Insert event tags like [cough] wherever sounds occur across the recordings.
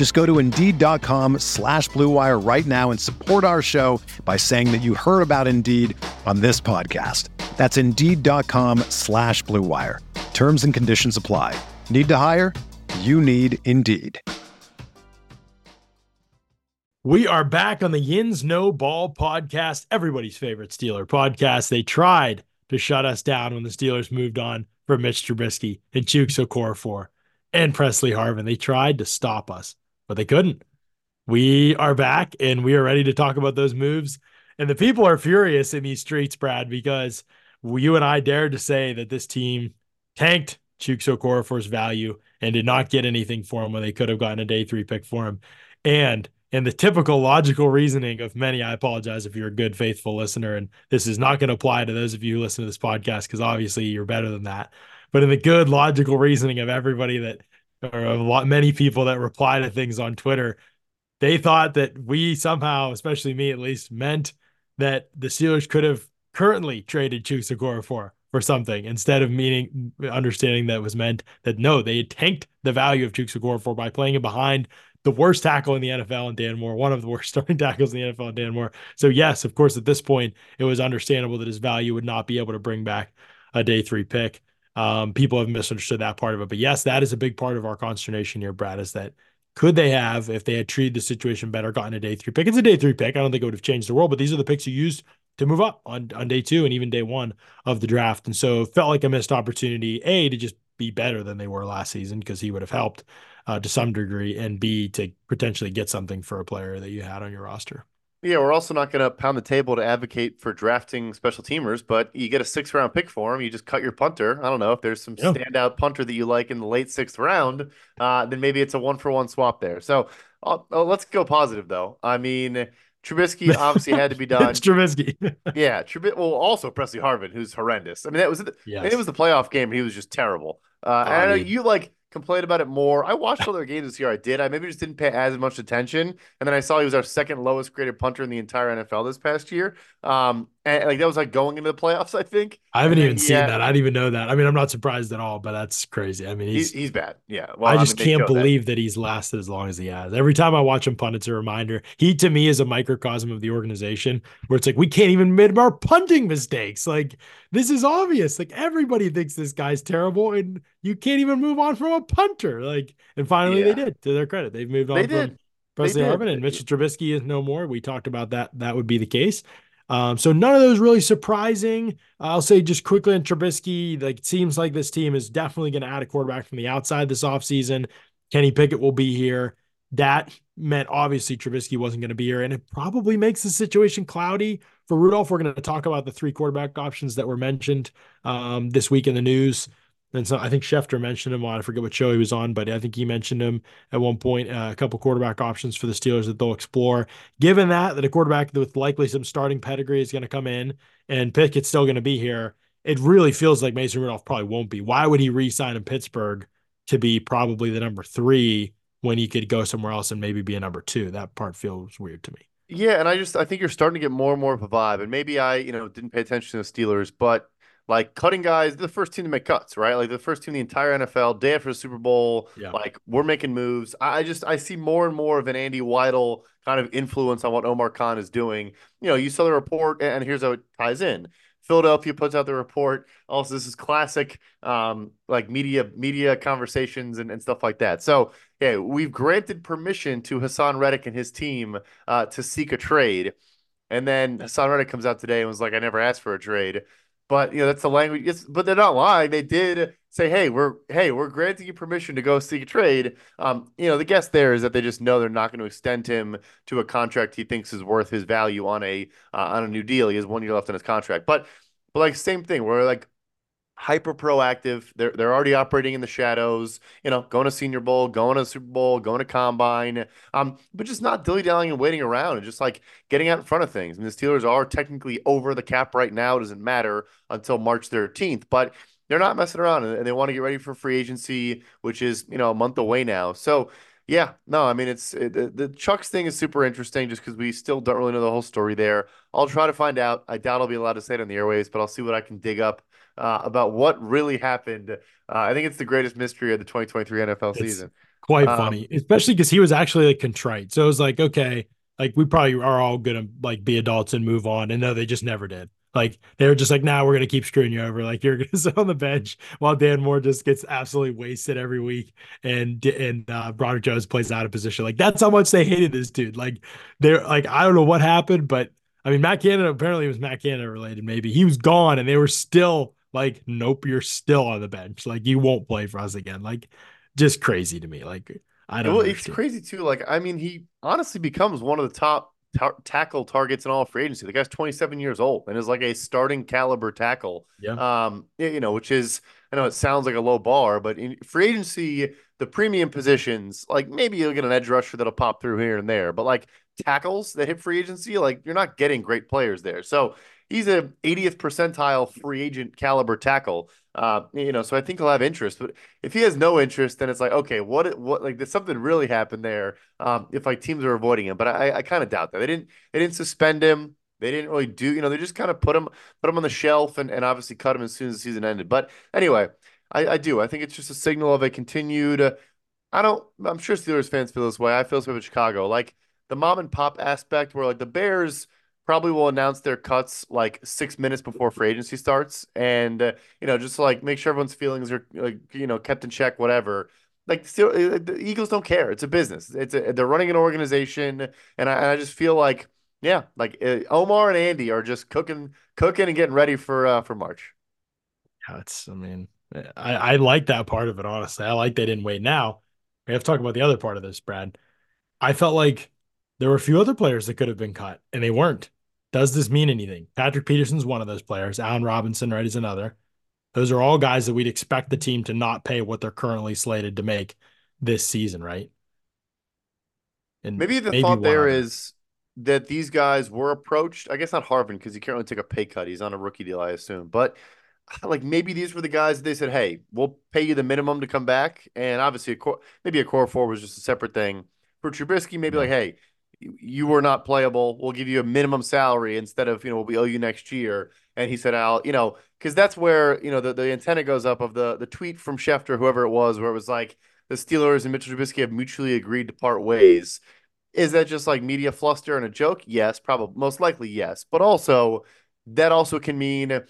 Just go to Indeed.com slash BlueWire right now and support our show by saying that you heard about Indeed on this podcast. That's Indeed.com slash BlueWire. Terms and conditions apply. Need to hire? You need Indeed. We are back on the Yins No Ball podcast, everybody's favorite Steeler podcast. They tried to shut us down when the Steelers moved on from Mitch Trubisky and Chuks Okorafor and Presley Harvin. They tried to stop us, but they couldn't. We are back and we are ready to talk about those moves. And the people are furious in these streets, Brad, because you and I dared to say that this team tanked Chuks Okorafor's value and did not get anything for him when they could have gotten a day three pick for him. And and the typical logical reasoning of many, I apologize if you're a good, faithful listener, and this is not going to apply to those of you who listen to this podcast because obviously you're better than that. But in the good, logical reasoning of everybody that, or a lot, many people that reply to things on Twitter, they thought that we somehow, especially me at least, meant that the Steelers could have currently traded Chuks Okorafor for something instead of meaning understanding that was meant that no, they tanked the value of Chuks for by playing him behind the worst tackle in the NFL and Dan Moore, one of the worst [laughs] starting tackles in the NFL and Dan Moore. So yes, of course, at this point, it was understandable that his value would not be able to bring back a day three pick. Um, people have misunderstood that part of it, but yes, that is a big part of our consternation here, Brad. Is that could they have, if they had treated the situation better, gotten a day three pick? It's a day three pick. I don't think it would have changed the world, but these are the picks you used to move up on on day two and even day one of the draft, and so it felt like a missed opportunity. A to just be better than they were last season because he would have helped uh, to some degree, and B to potentially get something for a player that you had on your roster. Yeah, we're also not going to pound the table to advocate for drafting special teamers, but you get a six round pick for him. You just cut your punter. I don't know if there's some yeah. standout punter that you like in the late sixth round, uh, then maybe it's a one for one swap there. So uh, uh, let's go positive though. I mean, Trubisky [laughs] obviously had to be done. it's Trubisky. [laughs] yeah, Trubisky. Well, also Presley Harvin, who's horrendous. I mean, that was the, yes. it was the playoff game, and he was just terrible. Uh, oh, and I know you like complain about it more. I watched all their games this year. I did. I maybe just didn't pay as much attention. And then I saw he was our second lowest graded punter in the entire NFL this past year. Um, and like that was like going into the playoffs, I think. I haven't even seen that. I didn't even know that. I mean, I'm not surprised at all, but that's crazy. I mean, he's he's, he's bad. Yeah. Well, I just I mean, can't believe that. that. he's lasted as long as he has. Every time I watch him punt, it's a reminder. He to me is a microcosm of the organization where it's like we can't even admit our punting mistakes. Like this is obvious. Like everybody thinks this guy's terrible, and you can't even move on from a punter. Like, and finally yeah. they did. To their credit, they've moved on they from did. Presley Harvin and Mitchell Trubisky is no more. We talked about that. That would be the case. Um, so none of those really surprising. I'll say just quickly on Trubisky, like it seems like this team is definitely going to add a quarterback from the outside this offseason. Kenny Pickett will be here. That meant obviously Trubisky wasn't going to be here, and it probably makes the situation cloudy for Rudolph. We're going to talk about the three quarterback options that were mentioned um, this week in the news. And so I think Schefter mentioned him on, I forget what show he was on, but I think he mentioned him at one point, uh, a couple quarterback options for the Steelers that they'll explore. Given that, that a quarterback with likely some starting pedigree is going to come in and Pickett's still going to be here, it really feels like Mason Rudolph probably won't be. Why would he re sign in Pittsburgh to be probably the number three when he could go somewhere else and maybe be a number two? That part feels weird to me. Yeah, and I just I think you're starting to get more and more of a vibe. And maybe I, you know, didn't pay attention to the Steelers, but like cutting guys, the first team to make cuts, right? Like the first team in the entire NFL, day after the Super Bowl, yeah. like we're making moves. I just I see more and more of an Andy Weidl kind of influence on what Omar Khan is doing. You know, you saw the report, and here's how it ties in. Philadelphia puts out the report. Also, this is classic um, like media media conversations and, and stuff like that. So, yeah, we've granted permission to Haason Reddick and his team uh, to seek a trade. And then Haason Reddick comes out today and was like, I never asked for a trade. But you know that's the language. But they're not lying. They did say, "Hey, we're hey, we're granting you permission to go seek a trade." Um, you know, the guess there is that they just know they're not going to extend him to a contract he thinks is worth his value on a uh, on a new deal. He has one year left on his contract, but but like same thing. We're like hyper proactive. They're they're already operating in the shadows, you know, going to Senior Bowl, going to Super Bowl, going to Combine, um, but just not dilly dallying and waiting around and just like getting out in front of things. I And the Steelers are technically over the cap right now. It doesn't matter until March 13th, but they're not messing around and they want to get ready for free agency, which is you know a month away now. So. Yeah, no, I mean it's it, the, the Chuks thing is super interesting just because we still don't really know the whole story there. I'll try to find out. I doubt I'll be allowed to say it on the airwaves, but I'll see what I can dig up uh, about what really happened. Uh, I think it's the greatest mystery of the 2023 NFL it's season. Quite um, funny, especially because he was actually like contrite. So it was like, okay, like we probably are all gonna like be adults and move on. And no, they just never did. Like they were just like, now nah, we're gonna keep screwing you over. Like you're gonna [laughs] sit on the bench while Dan Moore just gets absolutely wasted every week, and and uh, Broderick Jones plays out of position. Like that's how much they hated this dude. Like they're like, I don't know what happened, but I mean, Matt Canada apparently it was Matt Canada related. Maybe he was gone, and they were still like, nope, you're still on the bench. Like, you won't play for us again. Like, just crazy to me. Like, I don't. Well, it's crazy too. Like, I mean, he honestly becomes one of the top tar- tackle targets in all free agency. The guy's 27 years old and is like a starting caliber tackle. Yeah. Um, you know, which is I know it sounds like a low bar, but in free agency, the premium positions, like maybe you'll get an edge rusher that'll pop through here and there, but like tackles that hit free agency, like you're not getting great players there. So he's a 80th percentile free agent caliber tackle. Uh, you know, so I think he'll have interest. But if he has no interest, then it's like, okay, what what like did something really happen there? Um, if like teams are avoiding him, but I I kind of doubt that they didn't they didn't suspend him. They didn't really do, you know, they just kind of put him put him on the shelf and, and obviously cut him as soon as the season ended. But anyway, I, I do. I think it's just a signal of a continued. Uh, I don't. I'm sure Steelers fans feel this way. I feel this way with Chicago. Like the mom and pop aspect, where like the Bears probably will announce their cuts like six minutes before free agency starts, and uh, you know just like make sure everyone's feelings are like you know kept in check, whatever. Like still, uh, the Eagles don't care. It's a business. It's a, they're running an organization, and I, and I just feel like yeah, like uh, Omar and Andy are just cooking, cooking and getting ready for uh, for March. It's. I mean, I I like that part of it. Honestly, I like they didn't wait. Now we have to talk about the other part of this, Brad. I felt like there were a few other players that could have been cut, and they weren't. Does this mean anything? Patrick Peterson's one of those players. Allen Robinson, right, is another. Those are all guys that we'd expect the team to not pay what they're currently slated to make this season, right? And maybe the maybe thought there is that these guys were approached. I guess not Harvin because he can't really take a pay cut. He's on a rookie deal, I assume. But [laughs] like maybe these were the guys they said, "Hey, we'll pay you the minimum to come back." And obviously, a core, maybe Okorafor was just a separate thing for Trubisky. Maybe yeah. like, "Hey, you were not playable. We'll give you a minimum salary instead of, you know, what we owe you next year. And he said, I'll, you know, because that's where, you know, the, the antenna goes up of the the tweet from Schefter, whoever it was, where it was like the Steelers and Mitchell Trubisky have mutually agreed to part ways. Is that just like media fluster and a joke? Yes, probably most likely yes. But also that also can mean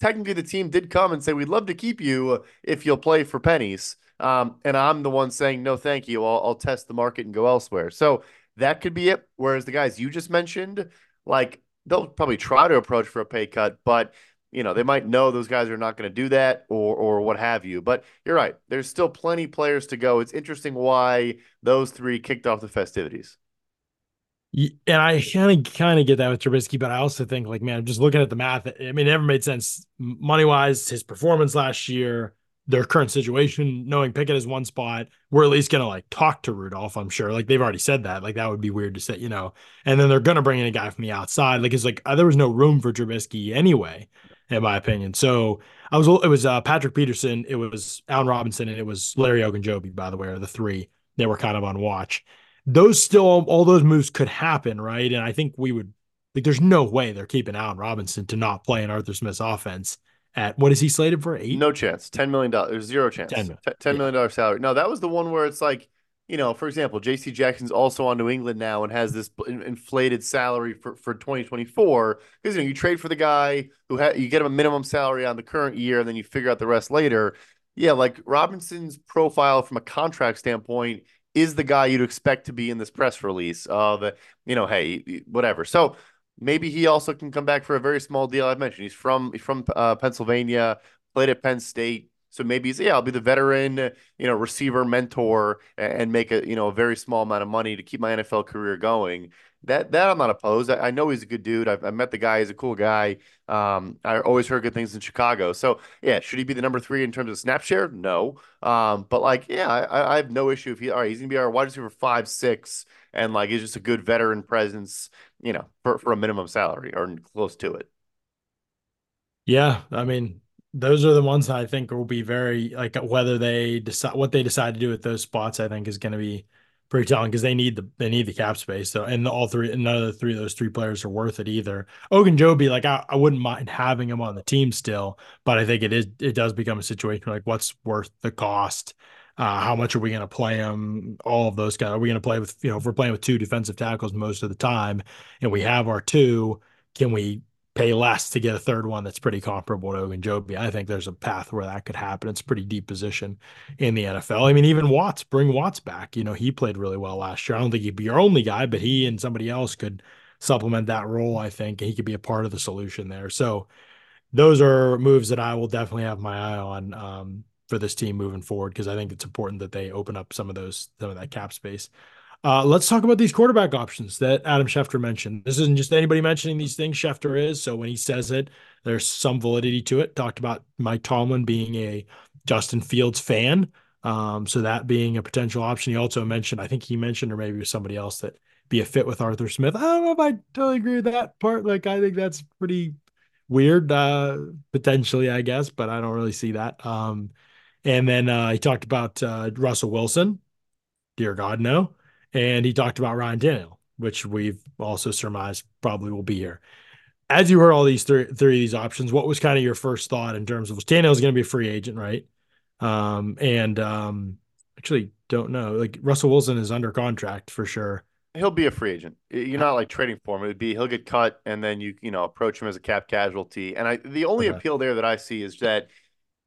technically the team did come and say, We'd love to keep you if you'll play for pennies. Um, and I'm the one saying no, thank you. I'll, I'll test the market and go elsewhere. So that could be it. Whereas the guys you just mentioned, like they'll probably try to approach for a pay cut, but you know they might know those guys are not going to do that or or what have you. But you're right. There's still plenty players to go. It's interesting why those three kicked off the festivities. And I kind of kind of get that with Trubisky, but I also think like man, just looking at the math, I mean, it never made sense money wise. His performance last year, their current situation, knowing Pickett is one spot, we're at least gonna like talk to Rudolph. I'm sure, like they've already said that. Like that would be weird to say, you know. And then they're gonna bring in a guy from the outside. Like it's like uh, there was no room for Trubisky anyway, in my opinion. So I was it was uh, Patrick Peterson, it was Allen Robinson, and it was Larry Ogunjobi. By the way, are the three they were kind of on watch. Those still all those moves could happen, right? And I think we would like. There's no way they're keeping Allen Robinson to not play in Arthur Smith's offense at what is he slated for? Eight? No chance. Ten million dollars. Zero chance. Ten, $10 million salary. No, that was the one where it's like, you know, for example, J.C. Jackson's also on New England now and has this inflated salary for, for 2024 because you know you trade for the guy who ha- you get him a minimum salary on the current year and then you figure out the rest later. Yeah, like Robinson's profile from a contract standpoint is the guy you'd expect to be in this press release of, you know, hey, whatever. So maybe he also can come back for a very small deal. I've mentioned he's from he's from uh, Pennsylvania, played at Penn State. So maybe he's yeah, I'll be the veteran, you know, receiver mentor and make a you know a very small amount of money to keep my NFL career going. That that I'm not opposed. I, I know he's a good dude. I've, i met the guy. He's a cool guy. Um, I always heard good things in Chicago. So yeah, should he be the number three in terms of snap share? No. Um, but like yeah, I, I have no issue if he all right. He's gonna be our wide receiver five six and like he's just a good veteran presence. You know, for for a minimum salary or close to it. Yeah, I mean, those are the ones that I think will be very like whether they decide what they decide to do with those spots. I think is going to be pretty telling because they need the they need the cap space. So and all three none of the three of those three players are worth it either. Ogunjobi, like I, I wouldn't mind having him on the team still, but I think it is it does become a situation like what's worth the cost. Uh, how much are we going to play him? All of those guys. Are we going to play with, you know, if we're playing with two defensive tackles most of the time and we have our two, can we pay less to get a third one that's pretty comparable to Ogunjobi. I think there's a path where that could happen. It's a pretty deep position in the NFL. I mean, even Watts, bring Watts back. You know, he played really well last year. I don't think he'd be your only guy, but he and somebody else could supplement that role, I think. He could be a part of the solution there. So those are moves that I will definitely have my eye on um, for this team moving forward because I think it's important that they open up some of those some of that cap space. Uh, let's talk about these quarterback options that Adam Schefter mentioned. This isn't just anybody mentioning these things. Schefter is. So when he says it, there's some validity to it. Talked about Mike Tomlin being a Justin Fields fan. Um, so that being a potential option. He also mentioned, I think he mentioned, or maybe it was somebody else that be a fit with Arthur Smith. I don't know if I totally agree with that part. Like, I think that's pretty weird, uh, potentially, I guess, but I don't really see that. Um, and then uh, he talked about uh, Russell Wilson. Dear God, no and he talked about Ryan Tannehill, which we've also surmised probably will be here. As you heard all these three, three of these options, what was kind of your first thought in terms of Tannehill is going to be a free agent, right? Um, and um, actually, don't know. Like Russell Wilson is under contract for sure. He'll be a free agent. You're not like trading for him. It would be he'll get cut, and then you you know approach him as a cap casualty. And I the only okay. appeal there that I see is that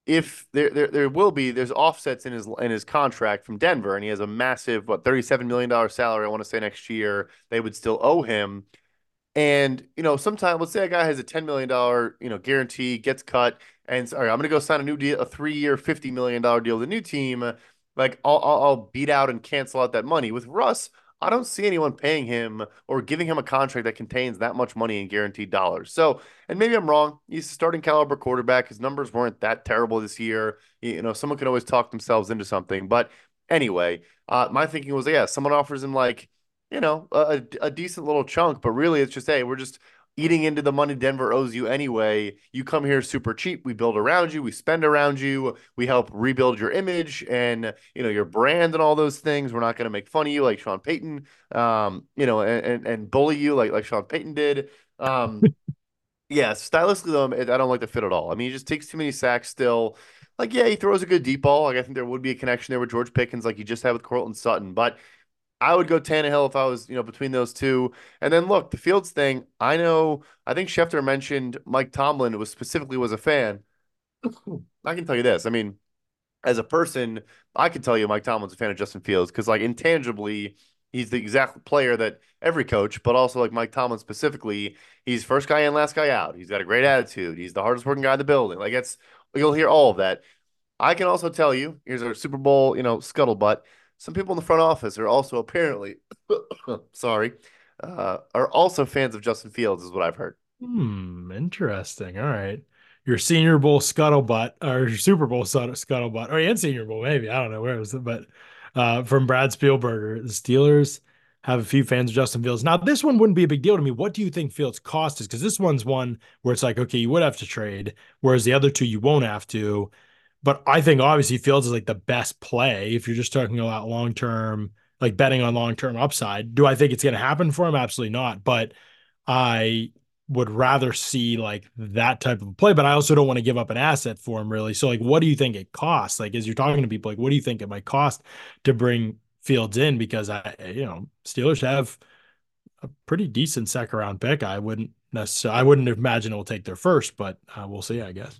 if there, there there will be there's offsets in his in his contract from Denver and he has a massive what 37 million dollar salary I want to say next year. They would still owe him. And you know sometimes let's say a guy has a 10 million dollar you know guarantee gets cut and sorry I'm going to go sign a new deal a 3 year 50 million dollar deal with a new team like I'll, I'll I'll beat out and cancel out that money. With Russ I don't see anyone paying him or giving him a contract that contains that much money in guaranteed dollars. So, and maybe I'm wrong. He's a starting caliber quarterback. His numbers weren't that terrible this year. You know, someone can always talk themselves into something. But anyway, uh, my thinking was, yeah, someone offers him like, you know, a, a decent little chunk, but really it's just, hey, we're just eating into the money Denver owes you anyway. You come here super cheap. We build around you. We spend around you. We help rebuild your image and you know your brand and all those things. We're not going to make fun of you like Sean Payton, um, you know, and, and, and bully you like like Sean Payton did. Um, [laughs] yeah, stylistically though, I don't like the fit at all. I mean, he just takes too many sacks still. Like, yeah, he throws a good deep ball. Like, I think there would be a connection there with George Pickens, like he just had with Courtland Sutton. But I would go Tannehill if I was, you know, between those two. And then look, the Fields thing. I know. I think Schefter mentioned Mike Tomlin was specifically was a fan. [laughs] I can tell you this. I mean, as a person, I can tell you Mike Tomlin's a fan of Justin Fields because, like, intangibly, he's the exact player that every coach, but also like Mike Tomlin specifically, he's first guy in, last guy out. He's got a great attitude. He's the hardest working guy in the building. Like, it's you'll hear all of that. I can also tell you, here's our Super Bowl, you know, scuttlebutt some people in the front office are also apparently, [coughs] sorry, uh, are also fans of Justin Fields, is what I've heard. Hmm, interesting. All right. Your Senior Bowl scuttlebutt or your Super Bowl scuttlebutt, or and Senior Bowl, maybe. I don't know where it was, but uh, from Brad Spielberger, the Steelers have a few fans of Justin Fields. Now, this one wouldn't be a big deal to me. What do you think Fields' cost is? Because this one's one where it's like, okay, you would have to trade, whereas the other two you won't have to. But I think obviously Fields is like the best play if you're just talking about long term, like betting on long term upside. Do I think it's going to happen for him? Absolutely not. But I would rather see like that type of play, but I also don't want to give up an asset for him really. So like what do you think it costs? Like as you're talking to people, like what do you think it might cost to bring Fields in? Because I you know, Steelers have a pretty decent second round pick. I wouldn't necessarily I wouldn't imagine it will take their first, but uh, we'll see, I guess.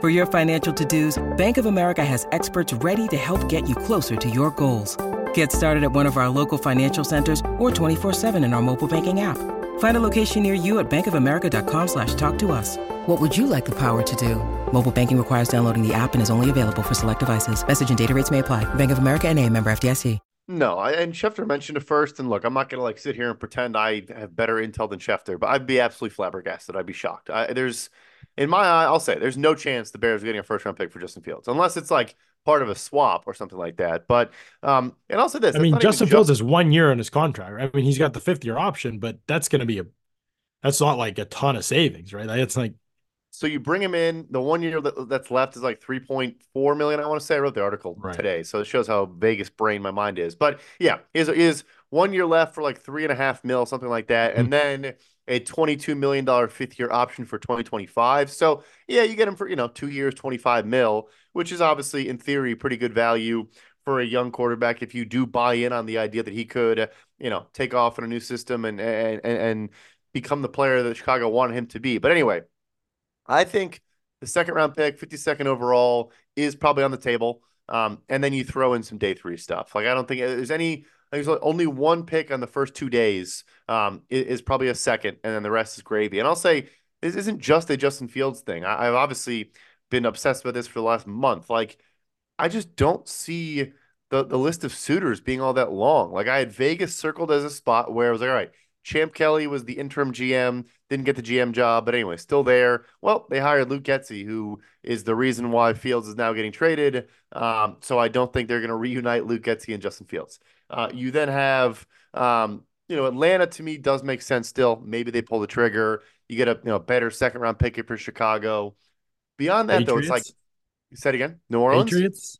For your financial to-dos, Bank of America has experts ready to help get you closer to your goals. Get started at one of our local financial centers or 24-7 in our mobile banking app. Find a location near you at bankofamerica.com slash talk to us. What would you like the power to do? Mobile banking requires downloading the app and is only available for select devices. Message and data rates may apply. Bank of America and a member FDIC. No, I, and Schefter mentioned it first. And look, I'm not going to like sit here and pretend I have better intel than Schefter, but I'd be absolutely flabbergasted. I'd be shocked. I, there's – in my eye, I'll say there's no chance the Bears are getting a first round pick for Justin Fields unless it's like part of a swap or something like that. But um, and also this, I mean, Justin Fields just... is one year in his contract. Right? I mean, he's got the fifth year option, but that's going to be a that's not like a ton of savings, right? It's like so you bring him in. The one year that, that's left is like three point four million. I want to say I wrote the article right. today, so it shows how Vegas brain my mind is. But yeah, is is one year left for like three and a half mil, something like that, mm-hmm. and then a $22 million fifth year option for 2025. So, yeah, you get him for, you know, two years, 25 mil, which is obviously, in theory, pretty good value for a young quarterback if you do buy in on the idea that he could, you know, take off in a new system and, and, and become the player that Chicago wanted him to be. But anyway, I think the second round pick, 52nd overall, is probably on the table. Um, and then you throw in some day three stuff. Like, I don't think there's any there's only one pick on the first two days. Um, is, is, probably a second, and then the rest is gravy. And I'll say this isn't just a Justin Fields thing. I, I've obviously been obsessed with this for the last month. Like, I just don't see the the list of suitors being all that long. Like, I had Vegas circled as a spot where I was like, all right, Champ Kelly was the interim GM, didn't get the GM job, but anyway, still there. Well, they hired Luke Getsy, who is the reason why Fields is now getting traded. Um, so I don't think they're going to reunite Luke Getsy and Justin Fields. Uh, you then have, um, you know, Atlanta to me does make sense still. Maybe they pull the trigger. You get a you know better second round pick for Chicago. Beyond that, Patriots? though, it's like you said again, New Orleans Patriots.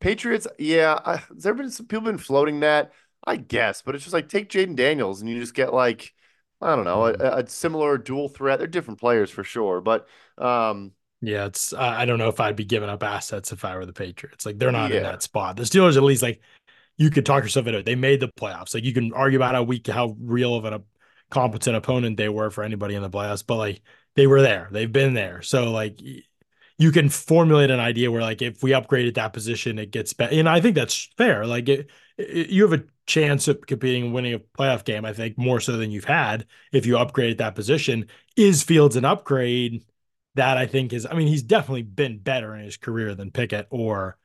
Patriots, yeah. I, has there been some people been floating that? I guess, but it's just like take Jayden Daniels and you just get like I don't know a, a similar dual threat. They're different players for sure, but um, yeah, it's I don't know if I'd be giving up assets if I were the Patriots. Like they're not yeah. in that spot. The Steelers at least like you could talk yourself into it. They made the playoffs. Like you can argue about how weak, how real of a competent opponent they were for anybody in the playoffs, but like they were there. They've been there. So like you can formulate an idea where like if we upgraded that position, it gets better. And I think that's fair. Like it, it, you have a chance of competing and winning a playoff game. I think more so than you've had if you upgraded that position. Is Fields an upgrade? That I think is. I mean, he's definitely been better in his career than Pickett or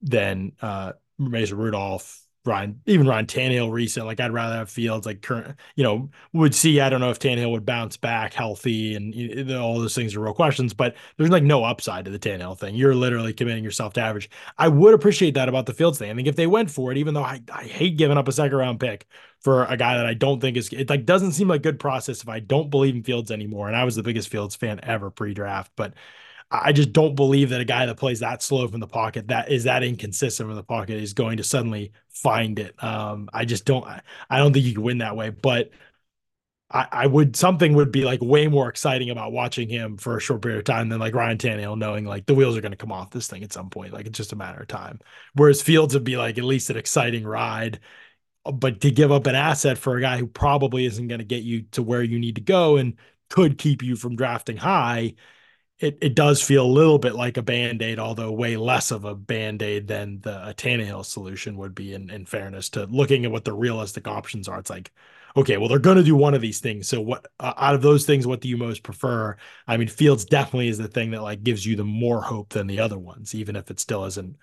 than uh, Mason Rudolph Ryan, even Ryan Tannehill recent. Like I'd rather have Fields like current, you know, would see. I don't know if Tannehill would bounce back healthy and you know, all those things are real questions, but there's like no upside to the Tannehill thing. You're literally committing yourself to average. I would appreciate that about the Fields thing. I think if they went for it, even though I, I hate giving up a second round pick for a guy that I don't think is it like doesn't seem like good process if I don't believe in Fields anymore. And I was the biggest Fields fan ever pre-draft, but I just don't believe that a guy that plays that slow from the pocket, that is that inconsistent from the pocket, is going to suddenly find it. Um, I just don't. I don't think you can win that way. But I, I, would something would be like way more exciting about watching him for a short period of time than like Ryan Tannehill knowing like the wheels are going to come off this thing at some point. Like it's just a matter of time. Whereas Fields would be like at least an exciting ride. But to give up an asset for a guy who probably isn't going to get you to where you need to go and could keep you from drafting high it, it does feel a little bit like a band-aid, although way less of a band-aid than the a Tannehill solution would be in, in fairness to looking at what the realistic options are. It's like, okay, well, they're going to do one of these things. So what uh, out of those things, what do you most prefer? I mean, Fields definitely is the thing that like gives you the more hope than the other ones, even if it still isn't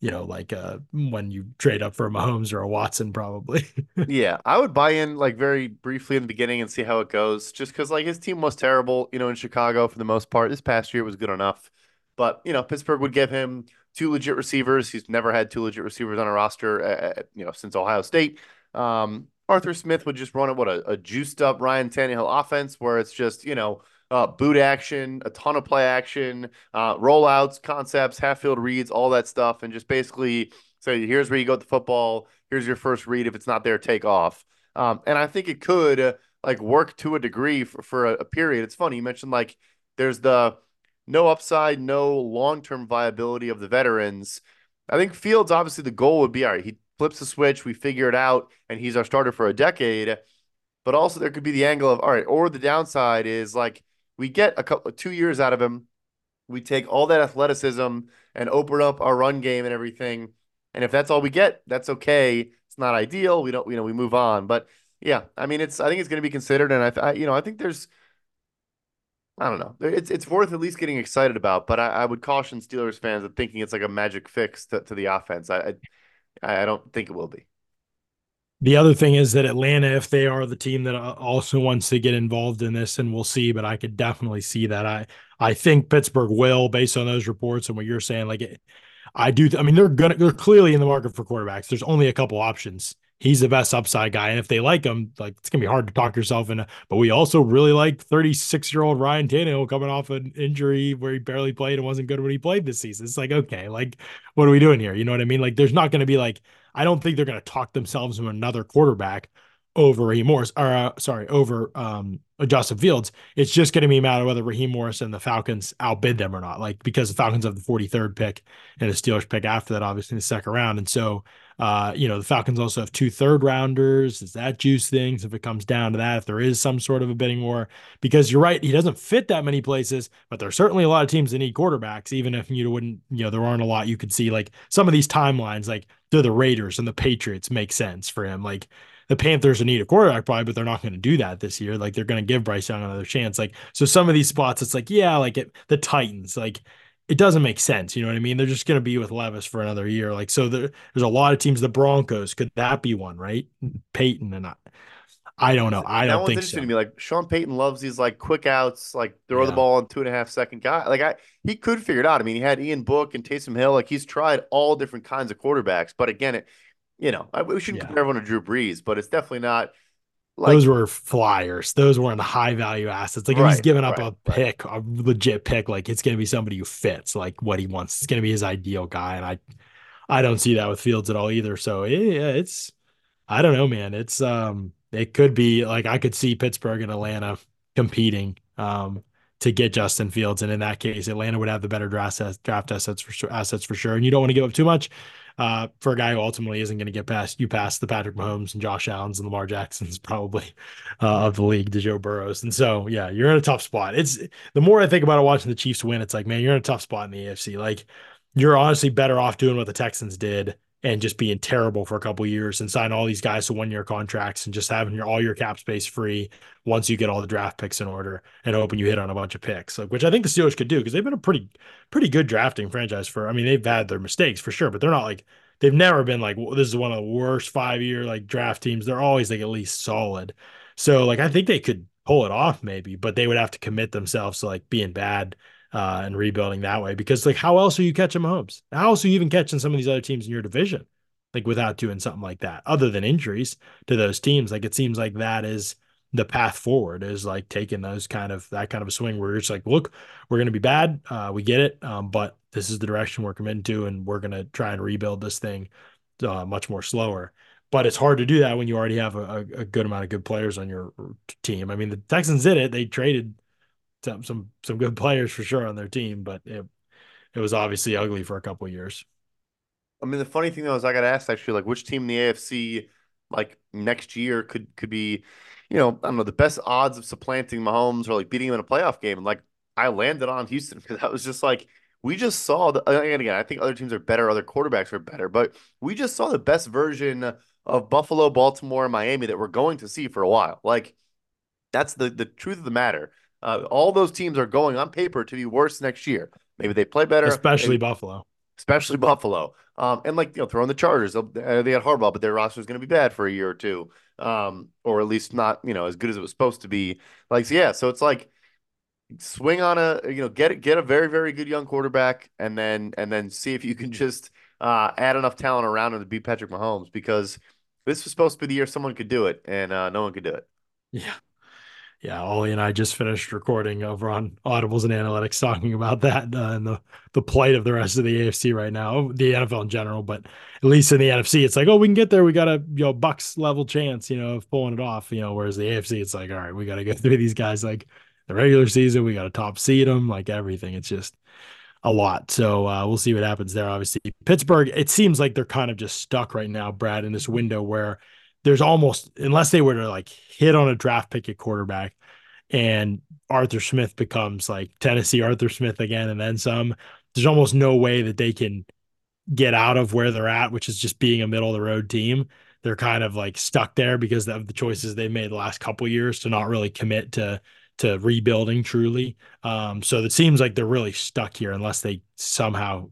you know, like uh, when you trade up for a Mahomes or a Watson, probably. [laughs] yeah, I would buy in like very briefly in the beginning and see how it goes, just because like his team was terrible, you know, in Chicago for the most part. This past year was good enough, but you know, Pittsburgh would give him two legit receivers. He's never had two legit receivers on a roster, uh, you know, since Ohio State. Um, Arthur Smith would just run it what a, a juiced up Ryan Tannehill offense, where it's just you know uh, boot action, a ton of play action, uh, rollouts, concepts, half field reads, all that stuff, and just basically say, here's where you go with the football. Here's your first read. If it's not there, take off. Um, and I think it could uh, like work to a degree for, for a, a, period. It's funny you mentioned like there's the no upside, no long term viability of the veterans. I think Fields obviously the goal would be all right. He flips the switch, we figure it out, and he's our starter for a decade. But also there could be the angle of all right, or the downside is like we get a couple two years out of him. We take all that athleticism and open up our run game and everything. And if that's all we get, that's okay. It's not ideal. We don't, you know, we move on. But yeah, I mean, it's I think it's going to be considered, and I, I, you know, I think there's, I don't know, it's it's worth at least getting excited about. But I, I would caution Steelers fans of thinking it's like a magic fix to, to the offense. I, I I don't think it will be. The other thing is that Atlanta, if they are the team that uh, also wants to get involved in this, and we'll see, but I could definitely see that. I I think Pittsburgh will, based on those reports and what you're saying. Like, it, I do. I mean, they're gonna they're clearly in the market for quarterbacks. There's only a couple options. He's the best upside guy, and if they like him, like it's gonna be hard to talk yourself into. But we also really like 36 year old Ryan Tannehill coming off an injury where he barely played and wasn't good when he played this season. It's like, okay, like what are we doing here? You know what I mean? Like, there's not gonna be like I don't think they're going to talk themselves into another quarterback over Raheem Morris, or uh, sorry, over um, Justin Fields. It's just going to be a matter of whether Raheem Morris and the Falcons outbid them or not. Like because the Falcons have the 43rd pick and the Steelers pick after that, obviously in the second round. And so, uh, you know, the Falcons also have two third rounders. Is that juice things if it comes down to that? If there is some sort of a bidding war, because you're right, he doesn't fit that many places, but there's certainly a lot of teams that need quarterbacks. Even if you wouldn't, you know, there aren't a lot you could see. Like some of these timelines, like do the Raiders and the Patriots make sense for him? Like the Panthers need a quarterback probably, but they're not going to do that this year. Like they're going to give Bryce Young another chance. Like so, some of these spots, it's like yeah, like it, the Titans, like it doesn't make sense. You know what I mean? They're just going to be with Levis for another year. Like so, there, there's a lot of teams. The Broncos could that be one, right? Peyton and I. I don't know. I don't think interesting so. to me. Like Sean Payton loves these like quick outs, like throw yeah. the ball on two and a half second guy. Like I, he could figure it out. I mean, he had Ian Book and Taysom Hill. Like he's tried all different kinds of quarterbacks. But again, it you know, I, we shouldn't yeah. compare everyone to Drew Brees, but it's definitely not. Like, those were flyers. Those weren't high value assets. Like right, he's giving up right, a pick, right. a legit pick. Like it's going to be somebody who fits like what he wants. It's going to be his ideal guy, and I, I don't see that with Fields at all either. So yeah, it's, I don't know, man. It's um, it could be like I could see Pittsburgh and Atlanta competing um to get Justin Fields, and in that case, Atlanta would have the better draft assets, draft assets for sure, assets for sure. And you don't want to give up too much uh, for a guy who ultimately isn't going to get past you past the Patrick Mahomes and Josh Allen's and Lamar Jacksons [laughs] probably uh, of the league to Joe Burrows. And so, yeah, you're in a tough spot. It's the more I think about it, watching the Chiefs win, it's like, man, you're in a tough spot in the AFC. Like, you're honestly better off doing what the Texans did and just being terrible for a couple years and sign all these guys to one year contracts and just having your all your cap space free once you get all the draft picks in order and hoping you hit on a bunch of picks, like which I think the Steelers could do because they've been a pretty pretty good drafting franchise for. I mean, they've had their mistakes for sure, but they're not like they've never been like this is one of the worst five year like draft teams. They're always like at least solid. So like I think they could pull it off maybe, but they would have to commit themselves to like being bad uh, and rebuilding that way. Because like, how else are you catching Mahomes? How else are you even catching some of these other teams in your division? Like without doing something like that, other than injuries to those teams. Like it seems like that is the path forward is like taking those kind of that kind of a swing where it's like, look, we're going to be bad, uh, we get it, um, but this is the direction we're committing to, and we're going to try and rebuild this thing uh, much more slower. But it's hard to do that when you already have a, a, good amount of good players on your team. I mean, the Texans did it; they traded some some some good players for sure on their team, but it it was obviously ugly for a couple years. I mean, the funny thing though is I got asked actually like which team in the AFC like next year could could be, you know, I don't know, the best odds of supplanting Mahomes or like beating him in a playoff game. And like I landed on Houston [laughs] because I was just like, we just saw the and again, I think other teams are better, other quarterbacks are better, but we just saw the best version of Buffalo, Baltimore, and Miami that we're going to see for a while. Like that's the the truth of the matter. Uh, all those teams are going on paper to be worse next year. Maybe they play better, especially maybe, Buffalo. Especially Buffalo. Um, and like you know, throwing the Chargers, uh, they had Harbaugh, but their roster is going to be bad for a year or two, um, or at least not you know as good as it was supposed to be. Like so yeah, so it's like swing on a you know get get a very very good young quarterback, and then and then see if you can [laughs] just uh, add enough talent around him to beat Patrick Mahomes because this was supposed to be the year someone could do it, and uh, no one could do it. Yeah, yeah, Ollie and I just finished recording over on Audibles and Analytics talking about that uh, and the the plight of the rest of the AFC right now, the NFL in general, but at least in the NFC, it's like, oh, we can get there. We got a you know Bucks level chance, you know, of pulling it off. You know, whereas the AFC, it's like, all right, we got to go [laughs] through these guys like the regular season. We got to top seed them, like everything. It's just a lot. So uh, we'll see what happens there. Obviously, Pittsburgh. It seems like they're kind of just stuck right now, Brad, in this window where there's almost unless they were to like hit on a draft pick at quarterback and Arthur Smith becomes like Tennessee Arthur Smith again and then some, there's almost no way that they can get out of where they're at, which is just being a middle of the road team. They're kind of like stuck there because of the choices they made the last couple years to not really commit to to rebuilding truly. Um, so it seems like they're really stuck here unless they somehow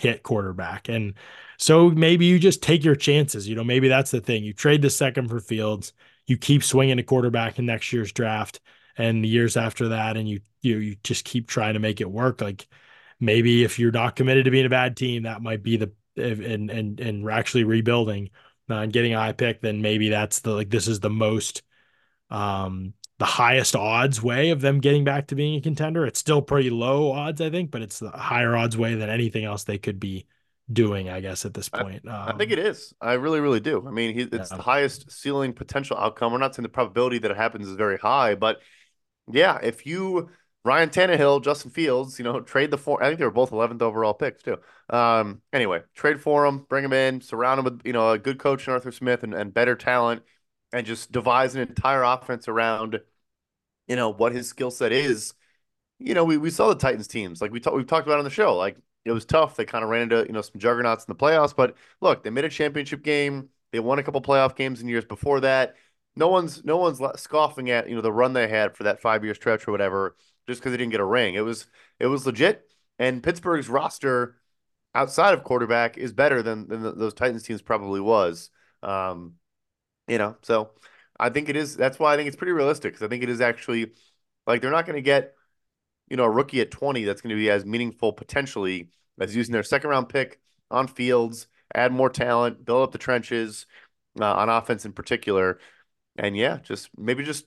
hit quarterback. And so maybe you just take your chances. You know, maybe that's the thing. You trade the second for Fields, you keep swinging a quarterback in next year's draft and the years after that, and you you you just keep trying to make it work. Like maybe if you're not committed to being a bad team, that might be the and and and actually rebuilding uh, and getting a high pick, then maybe that's the like this is the most um the highest odds way of them getting back to being a contender. It's still pretty low odds, I think, but it's the higher odds way than anything else they could be doing, I guess, at this point. Um, I think it is. I really, really do. I mean, he, it's yeah. the highest ceiling potential outcome. We're not saying the probability that it happens is very high, but yeah, if you Ryan Tannehill, Justin Fields, you know, trade the four. I think they were both 11th overall picks too. Um, anyway, trade for them, bring them in, surround them with you know a good coach Arthur Smith and, and better talent, and just devise an entire offense around, you know, what his skill set is. You know, we, we saw the Titans teams like we talked we've talked about on the show. Like it was tough. They kind of ran into you know some juggernauts in the playoffs, but look, they made a championship game. They won a couple playoff games in years before that. No one's no one's scoffing at you know the run they had for that five year stretch or whatever just because they didn't get a ring. It was it was legit. And Pittsburgh's roster outside of quarterback is better than than those Titans teams probably was. Um, you know, so I think it is. That's why I think it's pretty realistic because I think it is actually like they're not going to get you know, a rookie at 20 that's going to be as meaningful potentially as using their second round pick on fields, add more talent, build up the trenches uh, on offense in particular. And yeah, just maybe just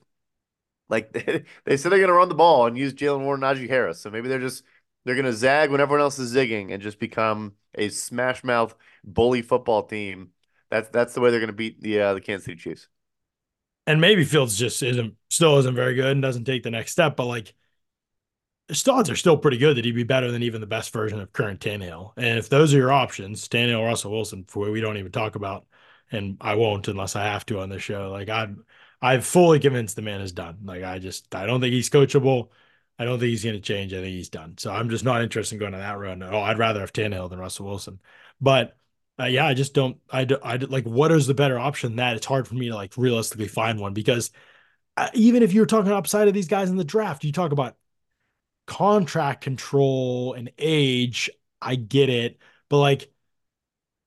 like they, [laughs] they said they're going to run the ball and use Jaylen Warren, Najee Harris. So maybe they're just they're going to zag when everyone else is zigging and just become a smash mouth bully football team. That's that's the way they're going to beat the uh, the Kansas City Chiefs. And maybe Fields just isn't still isn't very good and doesn't take the next step, but like his odds are still pretty good that he'd be better than even the best version of current Tannehill. And if those are your options, Tannehill, Russell Wilson, for we don't even talk about, and I won't unless I have to on this show. Like I'm, I'm fully convinced the man is done. Like I just, I don't think he's coachable. I don't think he's going to change. I think he's done. So I'm just not interested in going on that road. Oh, I'd rather have Tannehill than Russell Wilson. But uh, yeah, I just don't. I, I like what is the better option? That it's hard for me to like realistically find one because uh, even if you're talking upside of these guys in the draft, you talk about contract control and age, I get it. But like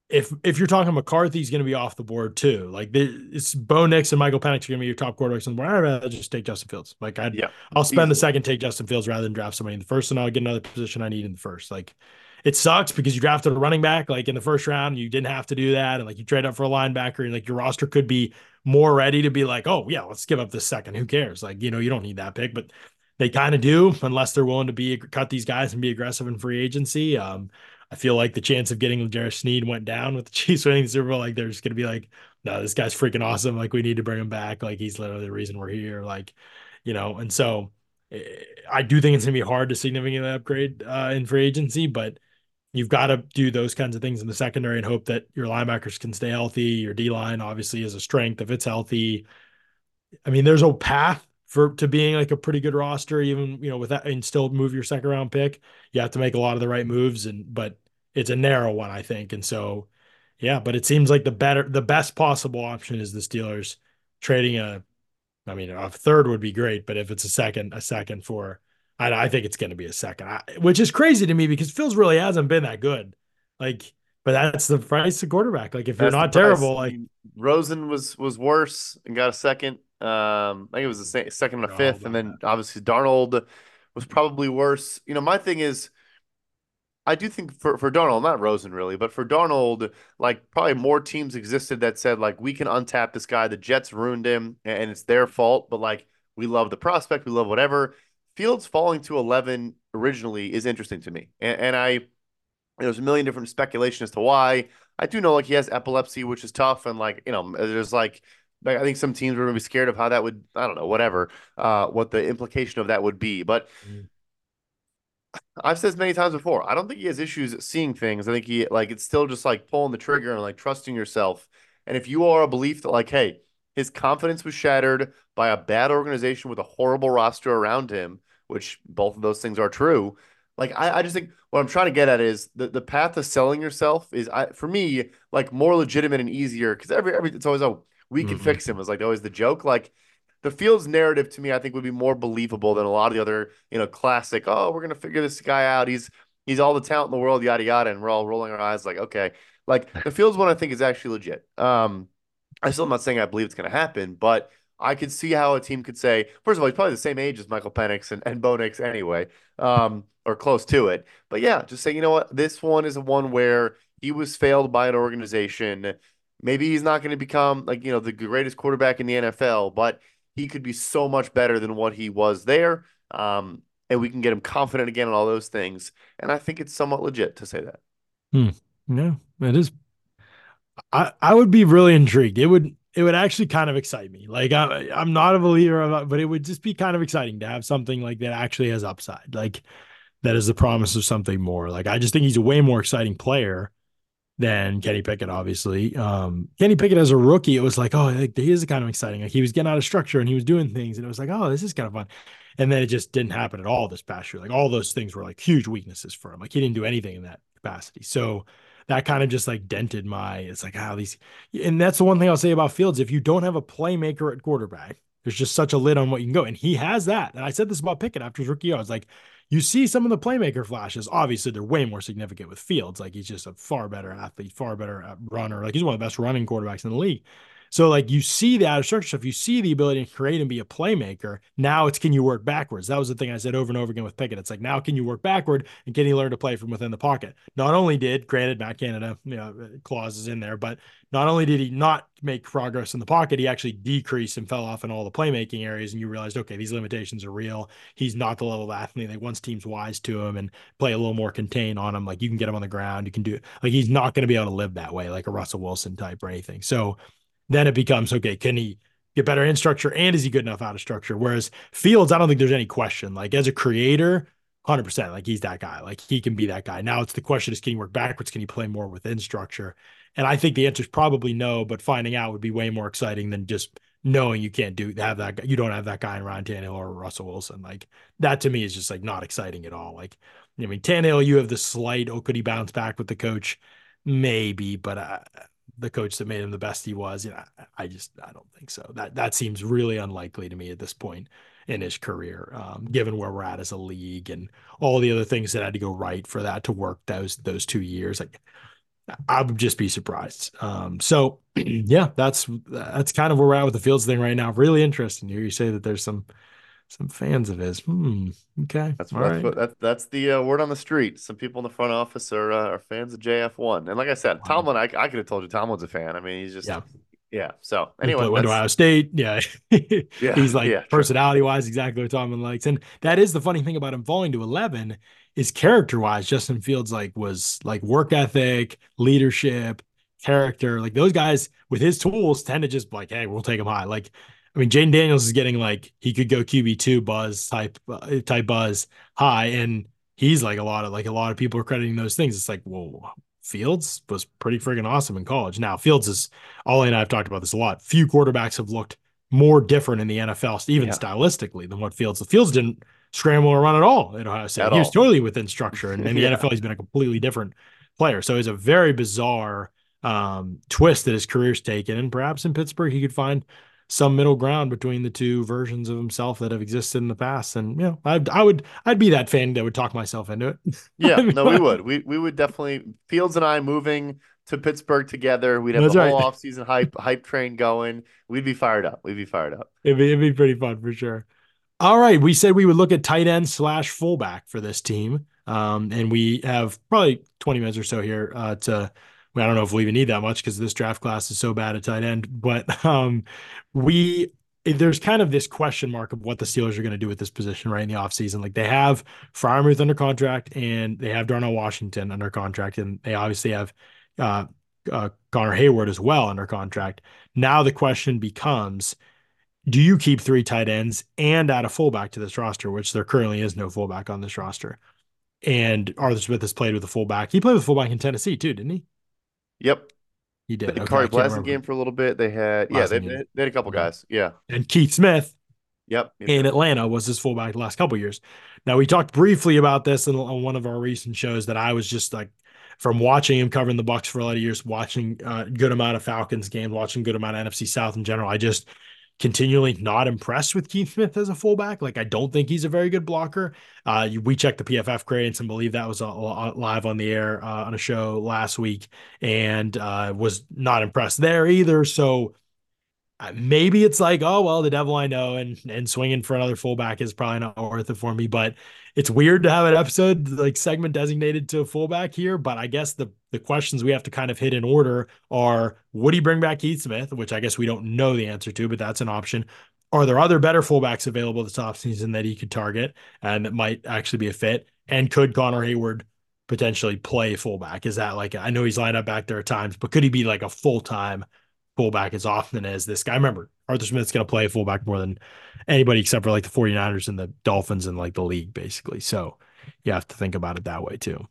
if if you're talking McCarthy's going to be off the board too, like it's Bo Nix and Michael Penix are going to be your top quarterbacks on the board. I'd rather just take Justin Fields. Like I'd, yeah, I'll spend easily. the second take Justin Fields rather than draft somebody in the first, and I'll get another position I need in the first. Like it sucks because you drafted a running back like in the first round, you didn't have to do that, and like you trade up for a linebacker, and like your roster could be more ready to be like, oh yeah, let's give up this second. Who cares? Like you know you don't need that pick, but they kind of do unless they're willing to be cut these guys and be aggressive in free agency. Um, I feel like the chance of getting L'Jarius Sneed went down with the [laughs] Chiefs winning the Super Bowl. Like they're just gonna be like, no, this guy's freaking awesome. Like we need to bring him back. Like he's literally the reason we're here. Like, you know, and so eh, I do think it's gonna be hard to significantly upgrade uh, in free agency, but you've got to do those kinds of things in the secondary and hope that your linebackers can stay healthy. Your D line obviously is a strength if it's healthy. I mean, there's a path for to being like a pretty good roster, even you know, with that and still move your second round pick. You have to make a lot of the right moves, and but it's a narrow one, I think. And so, yeah, but it seems like the better, the best possible option is the Steelers trading a. I mean, a third would be great, but if it's a second, a second for, I, I think it's going to be a second, I, which is crazy to me because Fields really hasn't been that good. Like, but that's the price of quarterback. Like, if that's you're not terrible, like I mean, Rosen was was worse and got a second. Um, I think it was the second and a fifth, and then obviously Darnold was probably worse. You know, my thing is, I do think for for Darnold, not Rosen really, but for Darnold, like probably more teams existed that said like we can untap this guy. The Jets ruined him, and it's their fault. But like we love the prospect, we love whatever. Fields falling to eleven originally is interesting to me, and, and I there's a million different speculation as to why. I do know like he has epilepsy, which is tough, and like you know there's like like I think some teams were going to be scared of how that would, I don't know, whatever, uh, what the implication of that would be. But mm. I've said this many times before, I don't think he has issues seeing things. I think he, like, it's still just like pulling the trigger and like trusting yourself. And if you are a belief that, like, hey, his confidence was shattered by a bad organization with a horrible roster around him, which both of those things are true. Like I, I just think what I'm trying to get at is the, the path of selling yourself is I for me like more legitimate and easier because every every it's always oh we can mm-hmm. fix him is like always the joke. Like the Fields narrative to me, I think would be more believable than a lot of the other, you know, classic. Oh, we're gonna figure this guy out. He's he's all the talent in the world, yada yada, and we're all rolling our eyes like, okay. Like the Fields one, I think is actually legit. Um, I still am not saying I believe it's gonna happen, but I could see how a team could say, first of all, he's probably the same age as Michael Penix and, and Bo anyway, um, or close to it. But yeah, just say, you know what, this one is a one where he was failed by an organization Maybe he's not going to become like, you know, the greatest quarterback in the NFL, but he could be so much better than what he was there. Um, and we can get him confident again and all those things. And I think it's somewhat legit to say that. Hmm. Yeah, it is. I, I would be really intrigued. It would it would actually kind of excite me. Like I, I'm not a believer of but it would just be kind of exciting to have something like that actually has upside. Like that is the promise of something more. Like I just think he's a way more exciting player than Kenny Pickett, obviously. Um, Kenny Pickett as a rookie, it was like, oh, like, he is kind of exciting. Like he was getting out of structure and he was doing things, and it was like, oh, this is kind of fun. And then it just didn't happen at all this past year. Like all those things were like huge weaknesses for him. Like he didn't do anything in that capacity. So that kind of just like dented my. It's like how oh, these, and that's the one thing I'll say about Fields. If you don't have a playmaker at quarterback, there's just such a lid on what you can go, and he has that. And I said this about Pickett after his rookie year. I was like, you see some of the playmaker flashes. Obviously, they're way more significant with Fields. Like he's just a far better athlete, far better uh, runner. Like he's one of the best running quarterbacks in the league. So like you see the out of structure stuff, you see the ability to create and be a playmaker. Now it's can you work backwards? That was the thing I said over and over again with Pickett. It's like now can you work backward and can you learn to play from within the pocket? Not only did, granted, Matt Canada you know, clauses in there, but not only did he not make progress in the pocket, he actually decreased and fell off in all the playmaking areas. And you realized, okay, these limitations are real. He's not the level of athlete. Like once teams wise to him and play a little more contained on him, like you can get him on the ground, you can do. Like he's not going to be able to live that way, like a Russell Wilson type or anything. So then it becomes okay, can he get better in structure and is he good enough out of structure? Whereas Fields, I don't think there's any question. Like as a creator, 100%, like he's that guy. Like he can be that guy. Now it's the question is can he work backwards? Can he play more within structure? And I think the answer is probably no, but finding out would be way more exciting than just knowing you can't do have that you don't have that guy in Ryan Tannehill or Russell Wilson. Like that to me is just like not exciting at all. Like I mean, Tannehill, you have the slight, oh, could he bounce back with the coach? Maybe, but uh, the coach that made him the best he was. You know, I just I don't think so. That that seems really unlikely to me at this point in his career, um, given where we're at as a league and all the other things that had to go right for that to work those those two years. Like I would just be surprised. Um, so [clears throat] yeah, that's that's kind of where we're at with the Fields thing right now. Really interesting. Here you say that there's some some fans of his. Hmm. Okay. That's what, that's, what, that's, that's the uh, word on the street. Some people in the front office are uh, are fans of JF one, and like I said, wow. Tomlin. I, I could have told you Tomlin's a fan. I mean, he's just yeah. Yeah. So anyway, went to Ohio State. Yeah. [laughs] yeah. He's like yeah, personality wise, exactly what Tomlin likes. And that is the funny thing about him falling to 11 is character wise, Justin Fields like was like work ethic, leadership, character. Like those guys with his tools tend to just like, hey, we'll take him high. Like I mean, Jayden Daniels is getting like he could go QB two buzz type uh, type buzz high, and he's like a lot of like a lot of people are crediting those things. It's like, whoa, Fields was pretty freaking awesome in college. Now Fields is Ollie and I have talked about this a lot. Few quarterbacks have looked more different in the NFL, even yeah. stylistically, than what Fields. The Fields didn't scramble or run at all at Ohio State. At he was totally within structure, and [laughs] in the yeah. NFL, he's been a completely different player. So it's a very bizarre um, twist that his career's taken, and perhaps in Pittsburgh he could find some middle ground between the two versions of himself that have existed in the past. And you know, I'd, I would I'd be that fan that would talk myself into it. [laughs] Yeah, no, we would. We we would definitely Fields and I moving to Pittsburgh together. We'd have That's the whole right. offseason hype hype train going. We'd be fired up. We'd be fired up. It'd be, it'd be pretty fun for sure. All right, we said we would look at tight end slash fullback for this team, um, and we have probably 20 minutes or so here uh, to I don't know if we even need that much because this draft class is so bad at tight end. But um, we there's kind of this question mark of what the Steelers are going to do with this position right in the offseason. Like they have Freiermuth under contract and they have Darnell Washington under contract, and they obviously have uh, uh, Connor Heyward as well under contract. Now the question becomes do you keep three tight ends and add a fullback to this roster, which there currently is no fullback on this roster? And Arthur Smith has played with a fullback. He played with fullback in Tennessee too, didn't he? Yep. He did. The okay, Blasingame game for a little bit. They had yeah, they, they, had a couple guys. Yeah. And Keith Smith. Yep. In Atlanta was his fullback the last couple years. Now we talked briefly about this in, on one of our recent shows that I was just like from watching him covering the Bucs for a lot of years, watching a uh, good amount of Falcons games, watching good amount of NFC South in general. I just continually not impressed with Keith Smith as a fullback. Like I don't think he's a very good blocker. Uh, we checked the PFF grades and believe that was a, a, live on the air uh, on a show last week, and uh, was not impressed there either. So uh, maybe it's like, oh well, the devil I know, and and swinging for another fullback is probably not worth it for me. But it's weird to have an episode like segment designated to fullback here. But I guess the the questions we have to kind of hit in order are: Would he bring back Keith Smith? Which I guess we don't know the answer to, but that's an option. Are there other better fullbacks available this offseason that he could target and that might actually be a fit? And could Connor Heyward potentially play fullback? Is that like I know he's lined up back there at times, but could he be like a full time fullback as often as this guy. Remember, Arthur Smith's going to play fullback more than anybody except for like the 49ers and the Dolphins and like the league, basically. So you have to think about it that way too.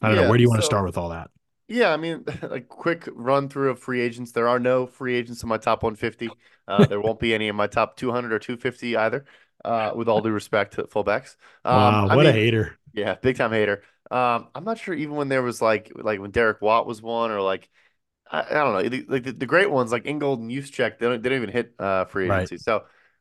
I don't yeah, know. Where do you want so, to start with all that? Yeah, I mean, [laughs] a quick run through of free agents. There are no free agents in my top 150. Uh, there won't be any in my top 200 or 250 either. Uh, with all due respect to fullbacks. Um, wow, what I mean, a hater! Yeah, big time hater. Um, I'm not sure even when there was like like when Derek Watt was one or like I, I don't know. The, like the, the, great ones like Ingold and Juszczyk, they don't they don't even hit uh, free agency. Right. So,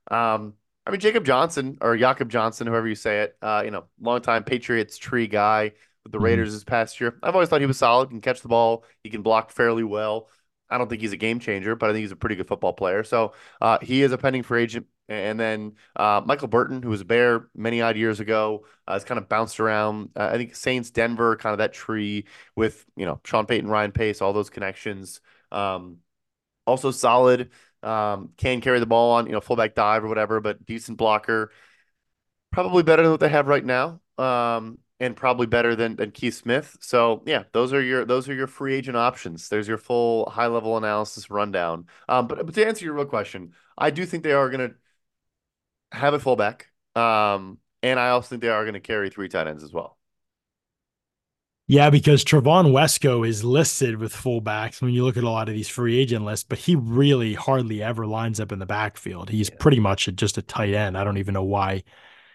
um, I mean Jacob Johnson or Jakob Johnson, whoever you say it, uh, you know, longtime Patriots tree guy with the mm-hmm. Raiders this past year. I've always thought he was solid. Can catch the ball. He can block fairly well. I don't think he's a game changer, but I think he's a pretty good football player. So uh, he is a pending free agent. And then uh, Michael Burton, who was a Bear many odd years ago, uh, has kind of bounced around. Uh, I think Saints, Denver, kind of that tree with you know Sean Payton, Ryan Pace, all those connections. Um, also solid. Um, can carry the ball on you know fullback dive or whatever, but decent blocker. Probably better than what they have right now. Um, and probably better than, than Keith Smith. So yeah, those are your those are your free agent options. There's your full high level analysis rundown. Um, but, but to answer your real question, I do think they are going to have a fullback. Um, and I also think they are going to carry three tight ends as well. Yeah, because Trevon Wesco is listed with fullbacks when you look at a lot of these free agent lists, but he really hardly ever lines up in the backfield. He's yeah. pretty much just a tight end. I don't even know why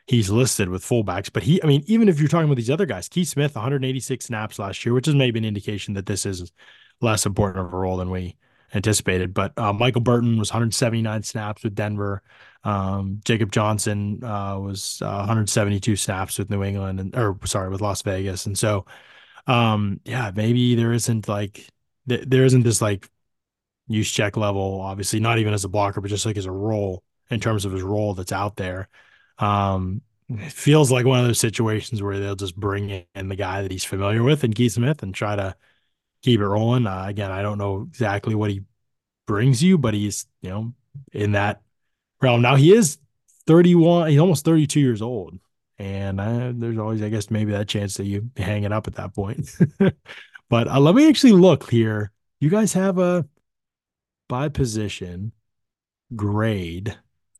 he's listed with fullbacks. But he, I mean, even if you're talking about these other guys, Keith Smith, 186 snaps last year, which is maybe an indication that this is less important of a role than we anticipated. But uh, Michael Burton was 179 snaps with Denver. Um, Jacob Johnson uh, was uh, 172 snaps with New England, and or sorry, with Las Vegas. And so, um, yeah, maybe there isn't like th- there isn't this like Juszczyk level, obviously not even as a blocker, but just like as a role in terms of his role that's out there. Um, it feels like one of those situations where they'll just bring in the guy that he's familiar with and Keith Smith and try to keep it rolling. Uh, again, I don't know exactly what he brings you, but he's, you know, in that realm. Now he is 31, he's almost 32 years old. And uh, there's always, I guess, maybe that chance that you hang it up at that point. [laughs] but uh, let me actually look here. You guys have a by position grade.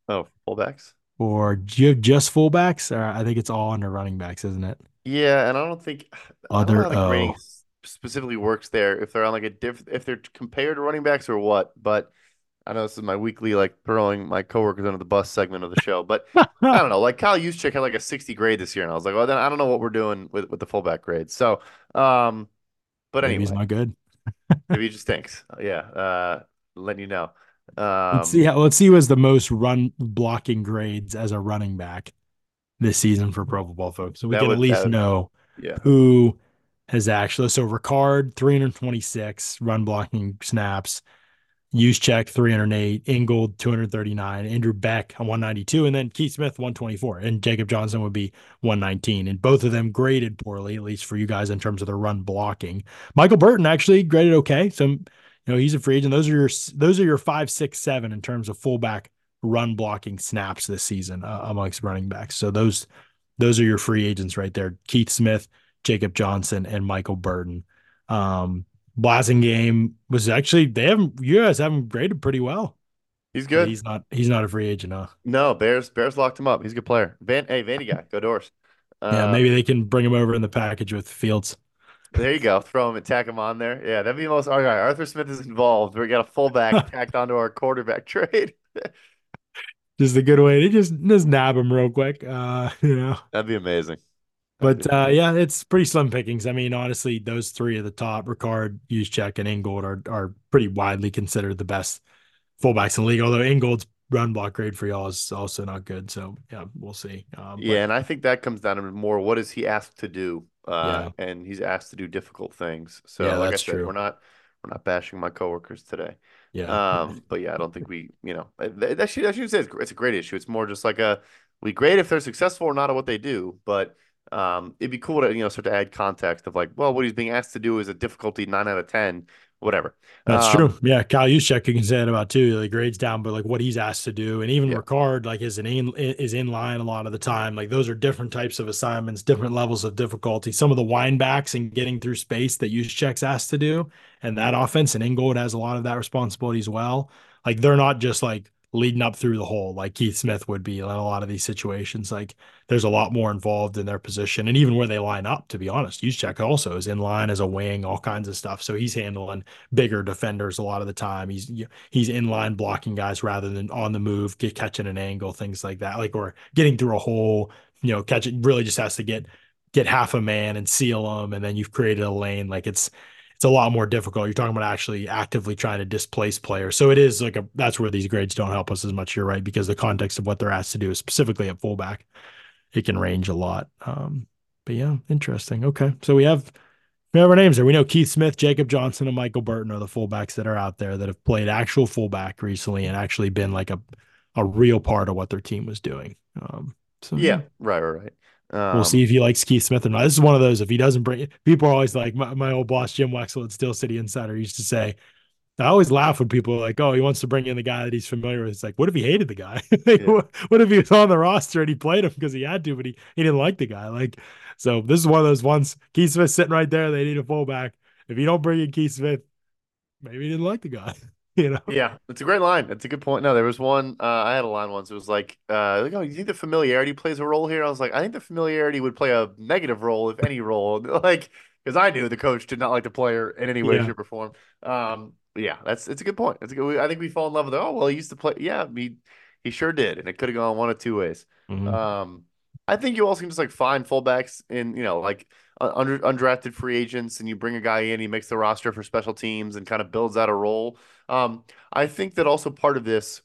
Oh, fullbacks? or do you have just fullbacks? Or I think it's all under running backs, isn't it? Yeah, and I don't think other I don't specifically works there if they're on like a diff if they're compared to running backs or what. But I know this is my weekly like throwing my coworkers under the bus segment of the show, but [laughs] I don't know. Like Kyle Juszczyk had like a 60 grade this year, and I was like, well, then I don't know what we're doing with, with the fullback grades. So, um, but maybe anyway, he's not good. [laughs] maybe he just stinks. Yeah, uh, letting you know. Um, let's see how let's see who has the most run blocking grades as a running back this season for Pro Football folks. So we can would, at least would, know yeah. who has actually so Ricard 326 run blocking snaps. Juszczyk 308, Ingold 239, Andrew Beck 192, and then Keith Smith 124, and Jacob Johnson would be 119. And both of them graded poorly, at least for you guys in terms of the run blocking. Michael Burton actually graded okay. So you know he's a free agent. Those are your those are your five, six, seven in terms of fullback run blocking snaps this season uh, amongst running backs. So those those are your free agents right there: Keith Smith, Jacob Johnson, and Michael Burton. Um, Blasingame was actually they haven't you guys haven't graded pretty well. He's good. He's not he's not a free agent, huh? No, Bears Bears locked him up. He's a good player. Van hey, Vandy guy, go doors. Uh, yeah, maybe they can bring him over in the package with Fields. There you go. Throw him and tack him on there. Yeah, that'd be the most. All right, Arthur Smith is involved. We got a fullback [laughs] tacked onto our quarterback [laughs] trade. just a good way to just just nab him real quick. Uh, [laughs] you know, that'd be amazing. But uh, yeah, it's pretty slim pickings. I mean, honestly, those three at the top, Ricard, Juszczyk, and Ingold are are pretty widely considered the best fullbacks in the league. Although Ingold's run block grade for y'all is also not good. So yeah, we'll see. Um, yeah, and I think that comes down to more what is he asked to do, uh, yeah. and he's asked to do difficult things. So yeah, like I said, true. we're not we're not bashing my coworkers today. Yeah. Um, [laughs] but yeah, I don't think we, you know, that should, that should say it's, it's a great issue. It's more just like a we grade if they're successful or not at what they do, but um, it'd be cool to you know start to add context of like, well, what he's being asked to do is a difficulty nine out of ten, whatever. That's um, true. Yeah, Kyle Juszczyk, you can say that about too. The grades down, but like what he's asked to do, and even yeah. Ricard like is an in, is in line a lot of the time. Like those are different types of assignments, different levels of difficulty. Some of the windbacks and getting through space that Juszczyk's asked to do, and that offense and Ingold has a lot of that responsibility as well. Like they're not just like leading up through the hole like Keith Smith would be in a lot of these situations. Like there's a lot more involved in their position and even where they line up, to be honest. Juszczyk also is in line as a wing, all kinds of stuff. So he's handling bigger defenders a lot of the time. He's he's in line blocking guys rather than on the move, get catching an angle, things like that. Like or getting through a hole, you know, catching really just has to get get half a man and seal them and then you've created a lane. Like it's it's a lot more difficult. You're talking about actually actively trying to displace players. So it is like a that's where these grades don't help us as much. You're right because the context of what they're asked to do, is specifically at fullback, it can range a lot. Um, but yeah, interesting. Okay, so we have we have our names there. We know Keith Smith, Jacob Johnson, and Michael Burton are the fullbacks that are out there that have played actual fullback recently and actually been like a a real part of what their team was doing. Um, so yeah, right, right, right. Um, we'll see if he likes Keith Smith or not. This is one of those. If he doesn't bring, people are always like my, my old boss Jim Wexell at Steel City Insider used to say. I always laugh when people are like, "Oh, he wants to bring in the guy that he's familiar with." It's like, what if he hated the guy? [laughs] like, yeah. what, what, if he was on the roster and he played him because he had to, but he, he didn't like the guy? Like, so this is one of those ones. Keith Smith sitting right there. They need a fullback. If you don't bring in Keith Smith, maybe he didn't like the guy. [laughs] [laughs] you know? Yeah, it's a great line. It's a good point. No, there was one. Uh, I had a line once. It was like, uh, like, oh, you think the familiarity plays a role here? I was like, I think the familiarity would play a negative role, if any role. [laughs] like, because I knew the coach did not like the player in any way, yeah. shape, or form. Um, yeah, that's it's a good point. It's a good. I think we fall in love with it. Oh well, he used to play. Yeah, he he sure did, and it could have gone one of two ways. Mm-hmm. Um, I think you also can just like find fullbacks in you know like under undrafted free agents, and you bring a guy in, he makes the roster for special teams, and kind of builds out a role. Um, I think that also part of this,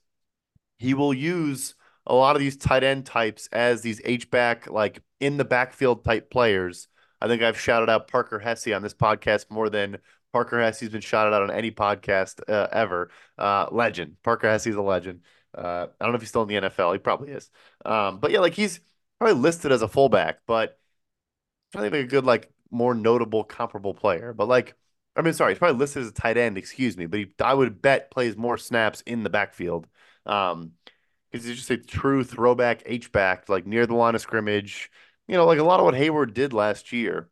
he will use a lot of these tight end types as these H back, like in the backfield type players. I think I've shouted out Parker Hesse on this podcast more than Parker Hesse's been shouted out on any podcast uh, ever. Uh, legend. Parker Hesse's a legend. Uh, I don't know if he's still in the NFL. He probably is. Um, but yeah, like he's probably listed as a fullback, but to think of a good, like, more notable, comparable player. But like I mean, sorry, he's probably listed as a tight end, excuse me, but he, I would bet plays more snaps in the backfield. Um, because he's just a true throwback H back, like near the line of scrimmage. You know, like a lot of what Heyward did last year.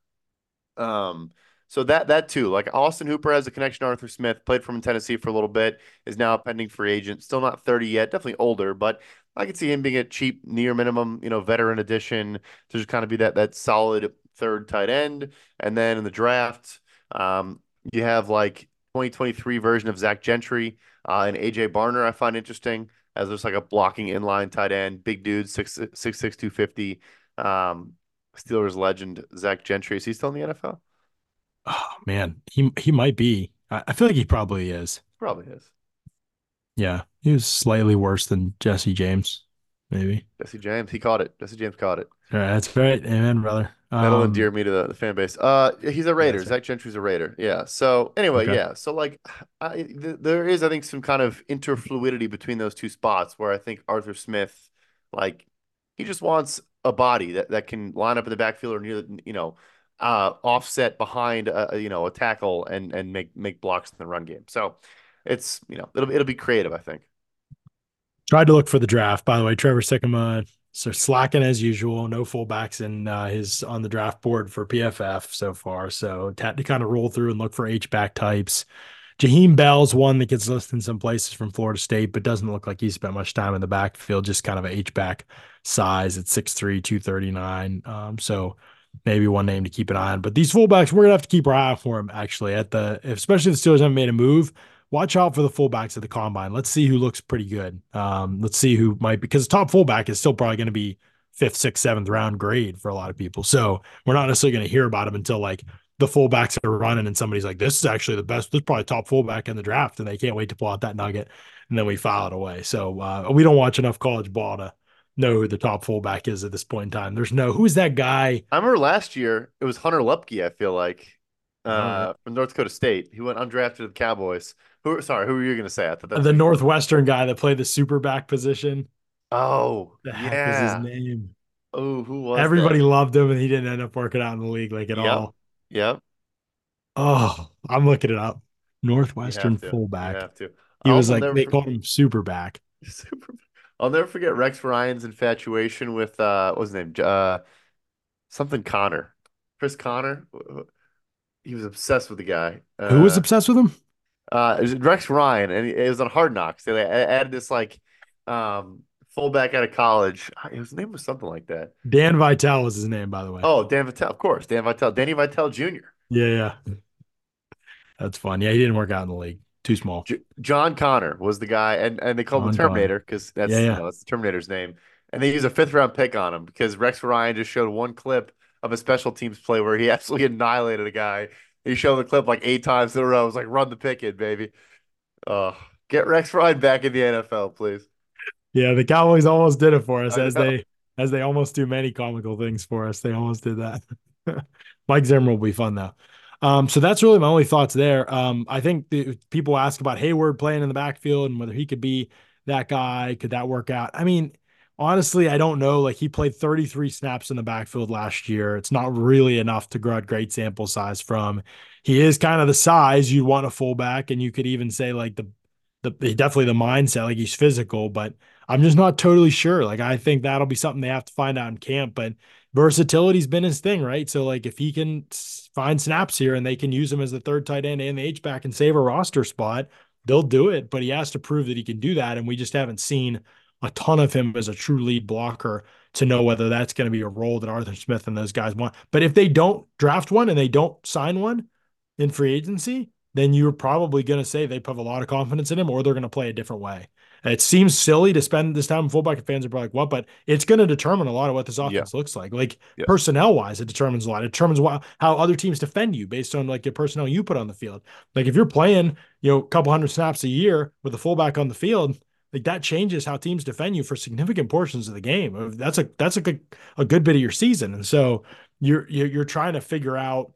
Um, so that that too, like Austin Hooper has a connection to Arthur Smith, played from Tennessee for a little bit, is now a pending free agent, still not 30 yet, definitely older, but I could see him being a cheap, near minimum, you know, veteran addition to just kind of be that that solid third tight end. And then in the draft, um, you have like 2023 version of Zach Gentry. Uh, and AJ Barner, I find interesting as there's like a blocking inline tight end, big dude, six six six two fifty. Um, Steelers legend Zach Gentry. Is he still in the NFL? Oh man, he he might be. I, I feel like he probably is. Probably is. Yeah, he was slightly worse than Jesse James, maybe. Jesse James, he caught it. Jesse James caught it. All right, that's right. Amen, brother. That'll um, endear me to the, the, fan base. Uh, he's a Raider. Zach Gentry's a Raider. Yeah. So anyway, okay. yeah. So like, I, th- there is, I think, some kind of interfluidity between those two spots where I think Arthur Smith, like, he just wants a body that, that can line up in the backfield or near, the, you know, uh, offset behind a, you know a tackle and and make make blocks in the run game. So it's you know it'll it'll be creative. I think. Tried to look for the draft. By the way, Trevor Sikkema so slacking as usual. No fullbacks in uh, his on the draft board for PFF so far. So had to kind of roll through and look for H back types. Jaheim Bell's one that gets listed in some places from Florida State, but doesn't look like he spent much time in the backfield. Just kind of a H back size at 6'3", 239. Um, so maybe one name to keep an eye on. But these fullbacks, we're gonna have to keep our eye out for them actually. At the especially if the Steelers haven't made a move, watch out for the fullbacks at the combine. Let's see who looks pretty good. Um, let's see who might because top fullback is still probably going to be fifth, sixth, seventh round grade for a lot of people. So we're not necessarily going to hear about him until like the fullbacks are running and somebody's like, this is actually the best, this is probably top fullback in the draft. And they can't wait to pull out that nugget. And then we file it away. So uh, we don't watch enough college ball to know who the top fullback is at this point in time. There's no, who is that guy? I remember last year it was Hunter Luepke, I feel like, uh, from North Dakota State. He went undrafted to the Cowboys. Who? Sorry, who were you going to say? I thought the Northwestern guy that played the super back position. Oh, the heck yeah. is his name? Oh, who was? Everybody that? loved him, and he didn't end up working out in the league like at yep. all. Yep. Oh, I'm looking it up. Northwestern fullback. You have to. He was like they called him super back. [laughs] Super. I'll never forget Rex Ryan's infatuation with uh, what was his name? Uh, something Connor, Chris Connor. He was obsessed with the guy. Uh, Who was uh, obsessed with him? Uh, it was Rex Ryan, and it was on Hard Knocks. They added this like um fullback out of college. His name was something like that. Dan Vitale was his name, by the way. Oh, Dan Vitale, of course, Dan Vitale, Danny Vitale Jr. Yeah, yeah, that's fun. Yeah, he didn't work out in the league. Too small. J- John Connor was the guy, and and they called John him Terminator because that's yeah, yeah. You know, that's the Terminator's name. And they used a fifth round pick on him because Rex Ryan just showed one clip of a special teams play where he [laughs] absolutely annihilated a guy he showed the clip like eight times in a row. I was like, run the pick in, baby. Uh, get Rex Ryan back in the NFL, please. Yeah, the Cowboys almost did it for us as they as they almost do many comical things for us. They almost did that. [laughs] Mike Zimmer will be fun though. Um, so that's really my only thoughts there. Um, I think the, people ask about Heyward playing in the backfield and whether he could be that guy. Could that work out? I mean, honestly, I don't know. Like he played 33 snaps in the backfield last year. It's not really enough to a great sample size from. He is kind of the size you'd want a fullback, and you could even say like the the definitely the mindset, like he's physical, but I'm just not totally sure. Like I think that'll be something they have to find out in camp. But versatility's been his thing, right? So like if he can find snaps here and they can use him as the third tight end and the H back and save a roster spot, they'll do it. But he has to prove that he can do that, and we just haven't seen a ton of him as a true lead blocker to know whether that's going to be a role that Arthur Smith and those guys want. But if they don't draft one and they don't sign one in free agency, then you're probably going to say they have a lot of confidence in him or they're going to play a different way. It seems silly to spend this time. Fullback and fans are probably like, what? But it's going to determine a lot of what this offense yeah. looks like. Like yeah. personnel wise, it determines a lot. It determines how other teams defend you based on like the personnel you put on the field. Like if you're playing, you know, a couple hundred snaps a year with a fullback on the field, like that changes how teams defend you for significant portions of the game. That's a that's a good a good bit of your season, and so you're you're, trying to figure out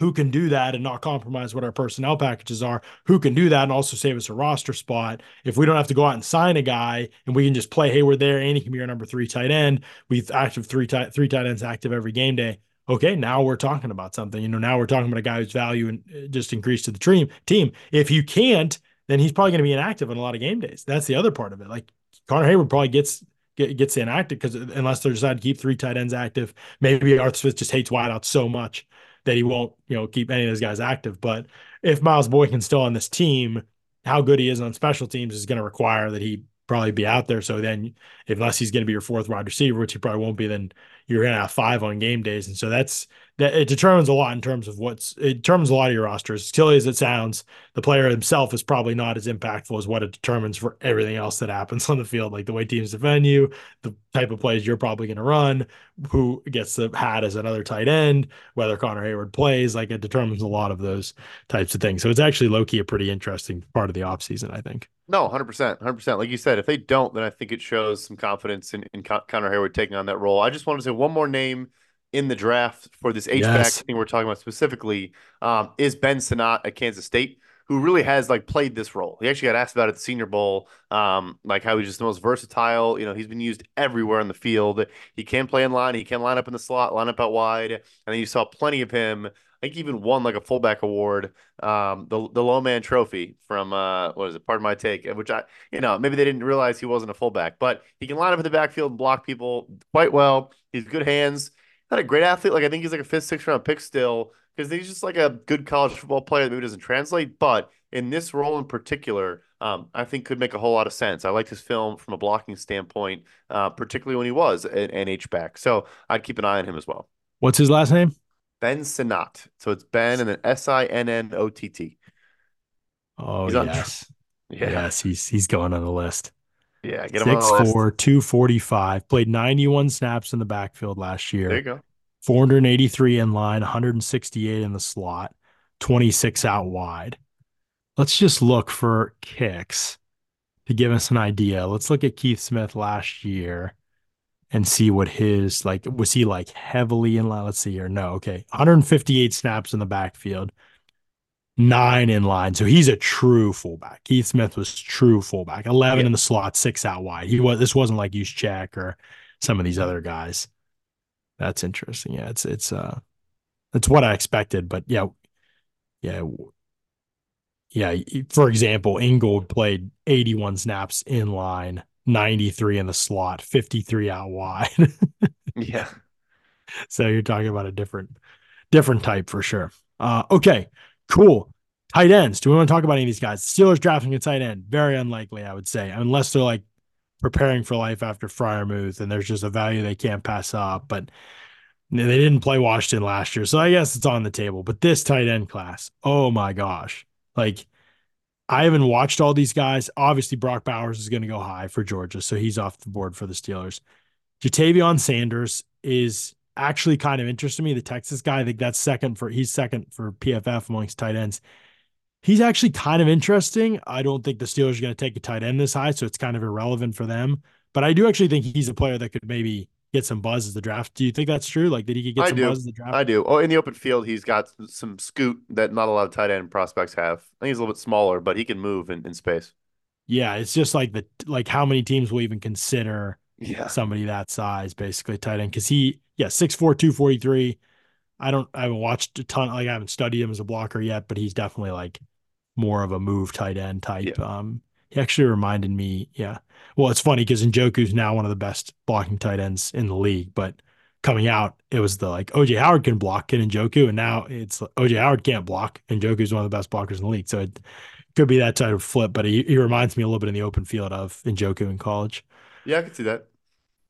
who can do that and not compromise what our personnel packages are, who can do that and also save us a roster spot. If we don't have to go out and sign a guy and we can just play Heyward there and he can be our number three tight end, we've active three tight three tight ends active every game day. Okay, now we're talking about something. You know, now we're talking about a guy whose value and uh, just increased to the team. Team. If you can't, then he's probably going to be inactive on a lot of game days. That's the other part of it. Like Connor Heyward probably gets get, gets inactive because unless they decide to keep three tight ends active, maybe Arthur Smith just hates wideouts so much that he won't you know keep any of those guys active. But if Miles Boykin's still on this team, how good he is on special teams is going to require that he probably be out there. So then, unless he's going to be your fourth wide receiver, which he probably won't be, then you're going to have five on game days. And so that's that it determines a lot in terms of what's it determines a lot of your rosters. As silly as it sounds, the player himself is probably not as impactful as what it determines for everything else that happens [laughs] on the field, like the way teams defend you, the type of plays you're probably going to run, who gets the hat as another tight end, whether Connor Heyward plays, like it determines a lot of those types of things. So it's actually low key a pretty interesting part of the offseason, I think. No, hundred percent, hundred percent. Like you said, if they don't, then I think it shows some confidence in, in Connor Heyward taking on that role. I just wanted to say one more name in the draft for this H back yes. thing we're talking about specifically um, is Ben Sinnott at Kansas State, who really has like played this role. He actually got asked about it at the Senior Bowl, um, like how he's just the most versatile. You know, he's been used everywhere in the field. He can play in line, he can line up in the slot, line up out wide, and then you saw plenty of him. I think even won like a fullback award, um, the the low man trophy from uh, what is it? Pardon my take, which I you know maybe they didn't realize he wasn't a fullback, but he can line up in the backfield and block people quite well. He's good hands not a great athlete. Like I think he's like a fifth, sixth round pick still because he's just like a good college football player that maybe doesn't translate. But in this role in particular, um, I think could make a whole lot of sense. I liked his film from a blocking standpoint, uh, particularly when he was an, an H back. So I'd keep an eye on him as well. What's his last name? Ben Sinnott. So it's Ben and then S I N N O T T. Oh he's yes, [laughs] yeah. yes, he's he's going on the list. Yeah, get him 6'4", 245. Played 91 snaps in the backfield last year. There you go. 483 in line, 168 in the slot, 26 out wide. Let's just look for kicks to give us an idea. Let's look at Keith Smith last year and see what his like was he like heavily in line. Let's see here. No, okay. 158 snaps in the backfield, nine in line. So he's a true fullback. Keith Smith was true fullback. Eleven yeah. in the slot, six out wide. He was. This wasn't like Juszczyk or some of these other guys. That's interesting. Yeah, it's it's uh, it's what I expected. But yeah, yeah, yeah. For example, Ingold played eighty-one snaps in line, ninety-three in the slot, fifty-three out wide. [laughs] yeah. So you're talking about a different different type for sure. Uh, okay, Cool. Tight ends. Do we want to talk about any of these guys? The Steelers drafting a tight end. Very unlikely, I would say, unless they're like preparing for life after Freiermuth and there's just a value they can't pass up. But they didn't play Washington last year. So I guess it's on the table. But this tight end class, oh my gosh. Like, I haven't watched all these guys. Obviously, Brock Bowers is going to go high for Georgia. So he's off the board for the Steelers. Ja'Tavion Sanders is actually kind of interesting to me. The Texas guy, I think that's second for he's second for PFF amongst tight ends. He's actually kind of interesting. I don't think the Steelers are going to take a tight end this high, so it's kind of irrelevant for them. But I do actually think he's a player that could maybe get some buzz as the draft. Do you think that's true? Like, did he get I some do. buzz as the draft? I do. Oh, in the open field, he's got some scoot that not a lot of tight end prospects have. I think he's a little bit smaller, but he can move in, in space. Yeah, it's just like the like how many teams will even consider yeah. somebody that size, basically tight end. Cause he, yeah, 6'4, 243. I don't, I haven't watched a ton, like I haven't studied him as a blocker yet, but he's definitely like more of a move tight end type. Yeah. Um, he actually reminded me, yeah. Well, it's funny because Njoku's now one of the best blocking tight ends in the league, but coming out, it was the like OJ Howard can block Ken Njoku, and now it's OJ Howard can't block, and Njoku's one of the best blockers in the league. So it could be that type of flip, but he, he reminds me a little bit in the open field of Njoku in college. Yeah, I can see that.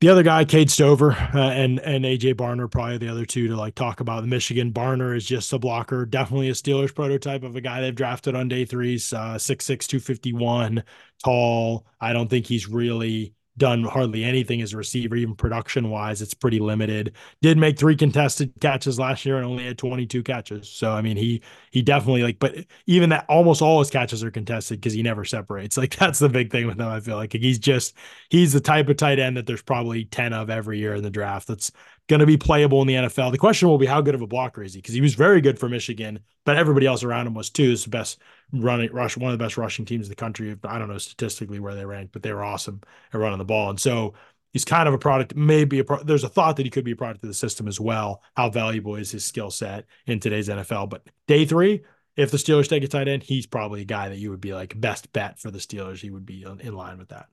The other guy, Cade Stover, uh, and and AJ Barner, probably the other two to like talk about. The Michigan Barner is just a blocker, definitely a Steelers prototype of a guy they've drafted on day threes, uh, 6'6", 251, tall. I don't think he's really done hardly anything as a receiver, even production wise. It's pretty limited. Did make three contested catches last year and only had 22 catches. So I mean, he he definitely like, but even that almost all his catches are contested because he never separates. [laughs] Like that's the big thing with him. I feel like he's just he's the type of tight end that there's probably 10 of every year in the draft. That's going to be playable in the NFL. The question will be how good of a blocker is he? Because he was very good for Michigan, but everybody else around him was too. It's the best running rush, one of the best rushing teams in the country. I don't know statistically where they ranked, but they were awesome at running the ball. And so he's kind of a product, maybe a pro- there's a thought that he could be a product of the system as well. How valuable is his skill set in today's NFL? But day three, if the Steelers take a tight end, he's probably a guy that you would be like best bet for the Steelers. He would be in line with that.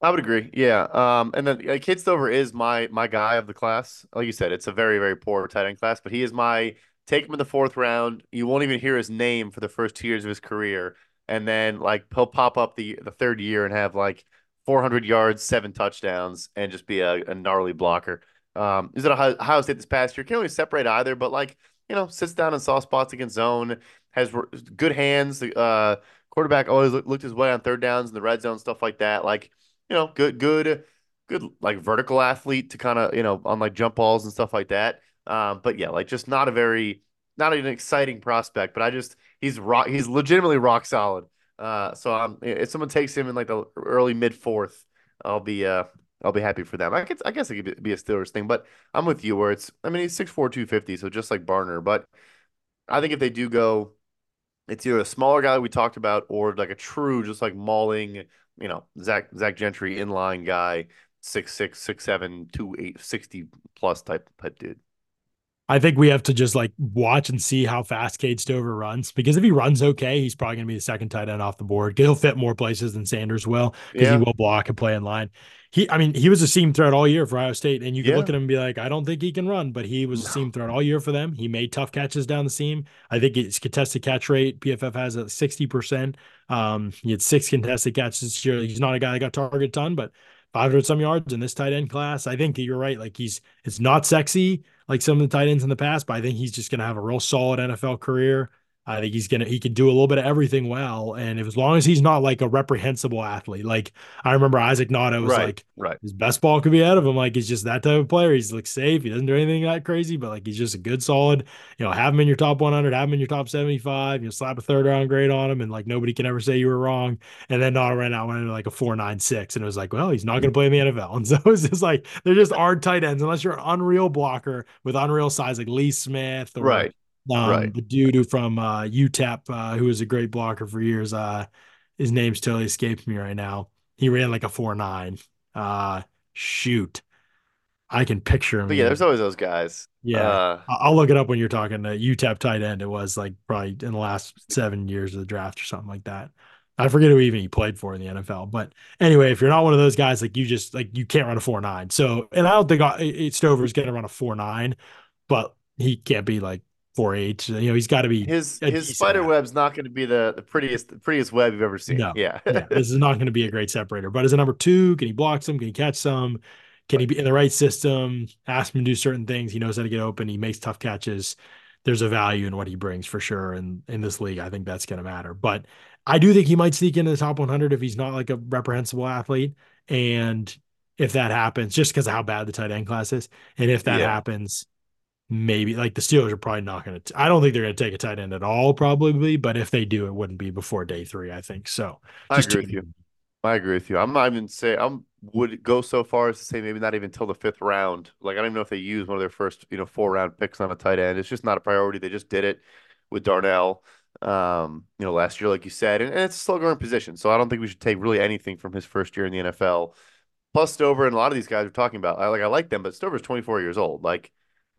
I would agree. Yeah. Um, and then uh, Cade Stover is my my guy of the class. Like you said, it's a very very poor tight end class, but he is my take him in the fourth round. You won't even hear his name for the first two years of his career, and then like he'll pop up the the third year and have like 400 yards, seven touchdowns, and just be a, a gnarly blocker. Um, is it a Ohio State this past year? Can't really separate either, but like you know, sits down in soft spots against zone, has good hands. Uh, quarterback always looked his way on third downs in the red zone, stuff like that. Like you know, good, good, good, like vertical athlete to kind of you know on like jump balls and stuff like that. Um, but yeah, like just not a very, not an exciting prospect. But I just he's rock, he's legitimately rock solid. Uh, so um, if someone takes him in like the early mid fourth, I'll be uh I'll be happy for them. I guess I guess it could be a Steelers thing, but I'm with you where it's I mean he's 6'4", 250, so just like Barner. But I think if they do go, it's either a smaller guy we talked about or like a true just like mauling, you know, Zach Zach Gentry inline guy, six six, six seven, two eight, 60 plus type type dude. I think we have to just like watch and see how fast Cade Stover runs because if he runs okay, he's probably going to be the second tight end off the board. He'll fit more places than Sanders will because yeah. he will block and play in line. He, I mean, he was a seam threat all year for Ohio State, and you can yeah. look at him and be like, I don't think he can run, but he was no. a seam threat all year for them. He made tough catches down the seam. I think his contested catch rate, PFF has at sixty percent. Um, he had six contested catches this year. He's not a guy that got targeted a ton, but 500 some yards in this tight end class. I think you're right. Like he's, it's not sexy like some of the tight ends in the past, but I think he's just going to have a real solid NFL career. I think he's gonna he can do a little bit of everything well, and if, as long as he's not like a reprehensible athlete, like I remember Isaac Nauta was right, like, right, his best ball could be out of him. Like he's just that type of player. He's like safe. He doesn't do anything that crazy, but like he's just a good, solid. You know, have him in your top 100, have him in your top 75. You know, slap a third round grade on him, and like nobody can ever say you were wrong. And then Nauta ran out went into like a four nine six, and it was like, well, he's not going to play in the NFL. [laughs] And so it's just like they're just hard tight ends unless you're an unreal blocker with unreal size like Lee Smith or right um, right. The dude who from uh, UTEP, uh, who was a great blocker for years, uh, his name's totally escapes me right now. He ran like a four nine. Uh, shoot, I can picture him. But yeah, there's always those guys. Yeah, uh, I'll look it up when you're talking to UTEP tight end. It was like probably in the last seven years of the draft or something like that. I forget who even he played for in the NFL. But anyway, if you're not one of those guys, like you just like you can't run a four nine. So, and I don't think uh, Stover's going to run a four nine, but he can't be like four eight. You know, he's got to be his his spider at. web's not going to be the the prettiest the prettiest web you've ever seen. No, yeah, yeah this is not going to be a great separator. But as a number two, can he block some? Can he catch some? Can he be in the right system? Ask him to do certain things. He knows how to get open. He makes tough catches. There's a value in what he brings for sure. And in this league, I think that's going to matter. But I do think he might sneak into the top 100 if he's not like a reprehensible athlete. And if that happens, just because of how bad the tight end class is, and if that yeah. happens, maybe like the Steelers are probably not going to. I don't think they're going to take a tight end at all, probably. But if they do, it wouldn't be before day three. I think so. I agree with you. I agree with you. I'm not even say I'm would go so far as to say maybe not even till the fifth round. Like I don't even know if they use one of their first you know four round picks on a tight end. It's just not a priority. They just did it with Darnell. Um, you know, last year, like you said, and, and it's a slow growing position. So I don't think we should take really anything from his first year in the NFL. Plus Stover and a lot of these guys are talking about. I like I like them, but Stover's 24 years old. Like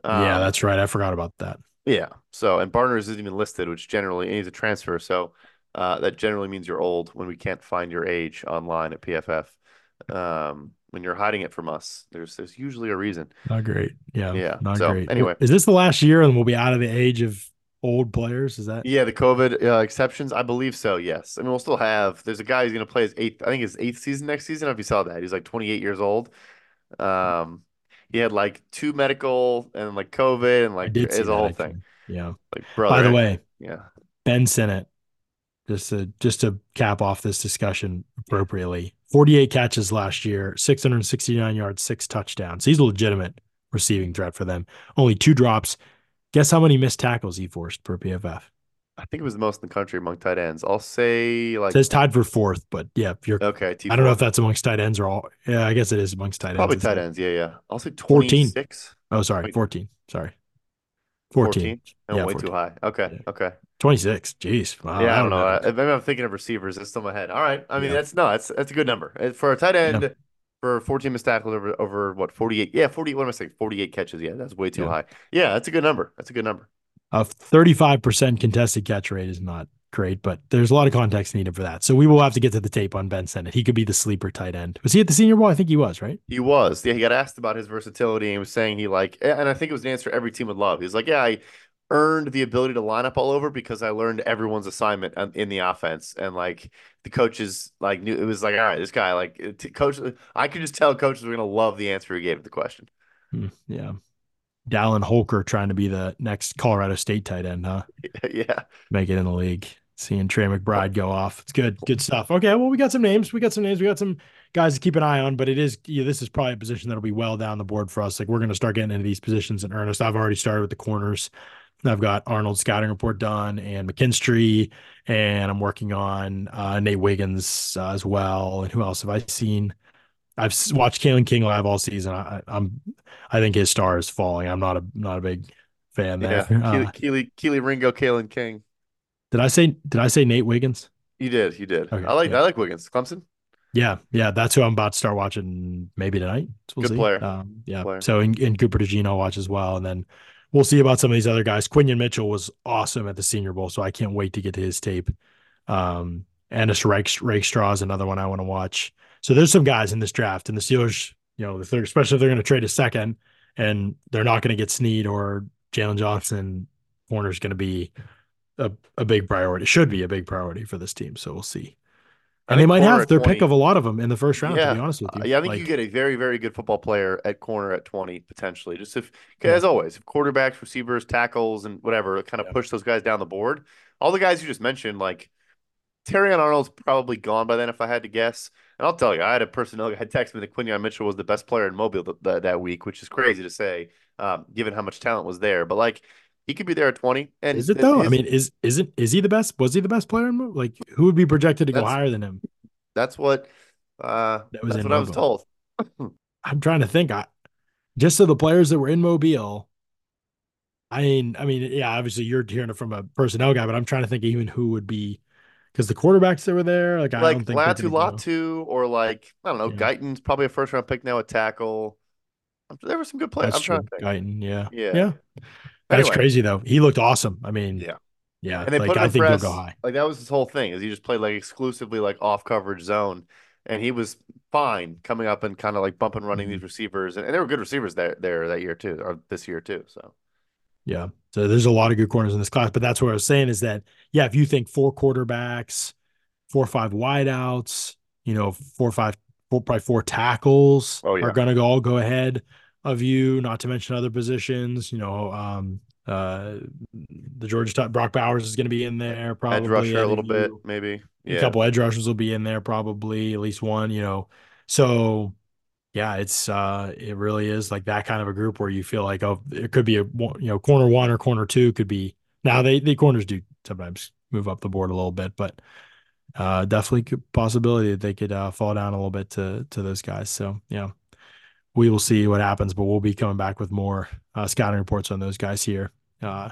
um, yeah, that's right. I forgot about that. Yeah. So, and Barner's isn't even listed, which generally he's a transfer. So, uh, that generally means you're old when we can't find your age online at PFF. Um, when you're hiding it from us, there's there's usually a reason. Not great. Yeah. Yeah. Not so, great. Anyway, is this the last year and we'll be out of the age of old players? Is that? Yeah, the COVID uh, exceptions. I believe so. Yes. I mean, we'll still have. There's a guy who's going to play his eighth. I think his eighth season next season. If you saw that, he's like 28 years old. Um, he had like two medical and like COVID and like is a whole thing. Yeah. Like brother. By the way, yeah. Ben Sinnott, just to just to cap off this discussion appropriately, 48 catches last year, 669 yards, six touchdowns. He's a legitimate receiving threat for them. Only two drops. Guess how many missed tackles he forced per PFF? I think it was the most in the country among tight ends. I'll say like it says tied for fourth, but yeah, if you're okay. T4. I don't know if that's amongst tight ends or all. Yeah, I guess it is amongst tight ends. Probably tight ends. Yeah, yeah. I'll say 26. 14. Oh, sorry, 14. Sorry. 14. 14? yeah, way 14. too high. Okay. Yeah. Okay. 26. Jeez. Wow. Yeah, I don't, know. Maybe I'm thinking of receivers. It's still my head. All right. I mean, yeah. that's no, that's that's a good number. For a tight end, yeah. for 14 missed tackles over over what 48. Yeah, 40. What am I saying? 48 catches. Yeah, that's way too high. Yeah, that's a good number. That's a good number. A 35% contested catch rate is not great, but there's a lot of context needed for that. So we will have to get to the tape on Ben Sinnott. He could be the sleeper tight end. Was he at the Senior Bowl? I think he was, right? He was. Yeah, he got asked about his versatility and was saying he like, and I think it was an answer every team would love. He was like, yeah, I earned the ability to line up all over because I learned everyone's assignment in the offense, and like the coaches like knew it was like, all right, this guy like coach. I could just tell coaches were gonna love the answer he gave to the question. Hmm, yeah. Dallin Holker trying to be the next Colorado State tight end, huh? [laughs] yeah. Make it in the league. Seeing Trey McBride go off. It's good. Good stuff. Okay. Well, we got some names. We got some names. We got some guys to keep an eye on, but it is, yeah, this is probably a position that'll be well down the board for us. Like we're going to start getting into these positions in earnest. I've already started with the corners. I've got Arnold scouting report done and McKinstry, and I'm working on uh, Nate Wiggins uh, as well. And who else have I seen? I've watched Kalen King live all season. I, am I think his star is falling. I'm not a not a big fan there. Yeah, [laughs] uh, Kelee, Kelee Ringo, Kalen King. Did I say Did I say Nate Wiggins? You did. You did. Okay, I like yeah. I like Wiggins. Clemson. Yeah, yeah, that's who I'm about to start watching maybe tonight. So we'll Good see. player. Um, yeah. Player. So in, in Cooper I'll watch as well, and then we'll see about some of these other guys. Quinyon Mitchell was awesome at the Senior Bowl, so I can't wait to get to his tape. Um, Ennis Rakestraw is another one I want to watch. So there's some guys in this draft, and the Steelers, you know, if they're, especially if they're going to trade a second, and they're not going to get Sneed or Jaylon Johnson, corner is going to be a, a big priority. It should be a big priority for this team. So we'll see. And they might have their 20, pick of a lot of them in the first round. Yeah, to be honest with you, uh, yeah, I think like, you get a very, very good football player at corner at twenty potentially. Just if, yeah. as always, if quarterbacks, receivers, tackles, and whatever kind of yeah. push those guys down the board. All the guys you just mentioned, like Terrion Arnold's probably gone by then, if I had to guess. And I'll tell you, I had a personnel guy [laughs] text me that Quinyon Mitchell was the best player in Mobile th- th- that week, which is crazy to say, um, given how much talent was there. But like, he could be there at twenty. And is it though? His, I mean, is isn't is he the best? Was he the best player in Mobile? Like, who would be projected to go higher than him? That's what. Uh, that was that's what Mobile. I was told. [laughs] I'm trying to think. I just so the players that were in Mobile. I mean, I mean, yeah, obviously you're hearing it from a personnel guy, but I'm trying to think even who would be because the quarterbacks that were there, like, I like don't think Laiatu Latu or like I don't know, yeah. Guyton's probably a first round pick now at tackle. There were some good players. That's I'm true. Guyton, yeah, yeah, yeah. That's anyway. crazy though. He looked awesome. I mean, yeah, yeah. And they like, put him I think press, he'll go high. Like that was his whole thing. Is he just played like exclusively like off coverage zone, and he was fine coming up and kind of like bumping running mm-hmm. these receivers, and, and there were good receivers there there that year too, or this year too. So yeah. So there's a lot of good corners in this class, but that's what I was saying is that yeah, if you think four quarterbacks, four or five wideouts, you know, four or five, four probably four tackles oh, yeah. are gonna all go ahead of you. Not to mention other positions, you know, um, uh, the Georgia top Brock Bowers is going to be in there probably edge rusher a little bit maybe yeah. a couple edge rushers will be in there probably at least one you know so yeah, it's uh, it really is like that kind of a group where you feel like oh, it could be a you know corner one or corner two could be now they the corners do sometimes move up the board a little bit, but uh, definitely possibility that they could uh, fall down a little bit to to those guys. So yeah, we will see what happens, but we'll be coming back with more uh, scouting reports on those guys here uh,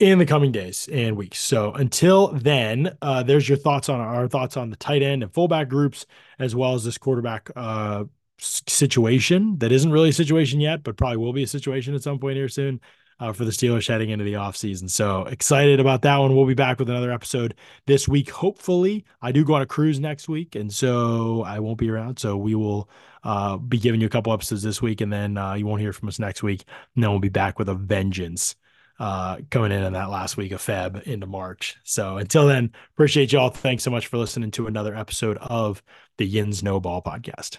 in the coming days and weeks. So until then, uh, there's your thoughts on our thoughts on the tight end and fullback groups, as well as this quarterback uh, situation that isn't really a situation yet, but probably will be a situation at some point here soon uh, for the Steelers heading into the offseason. So excited about that one. We'll be back with another episode this week. Hopefully, I do go on a cruise next week, and so I won't be around. So we will uh, be giving you a couple episodes this week, and then uh, you won't hear from us next week. And then we'll be back with a vengeance uh, coming in in that last week of Feb into March. So until then, appreciate y'all. Thanks so much for listening to another episode of the Yins No Ball podcast.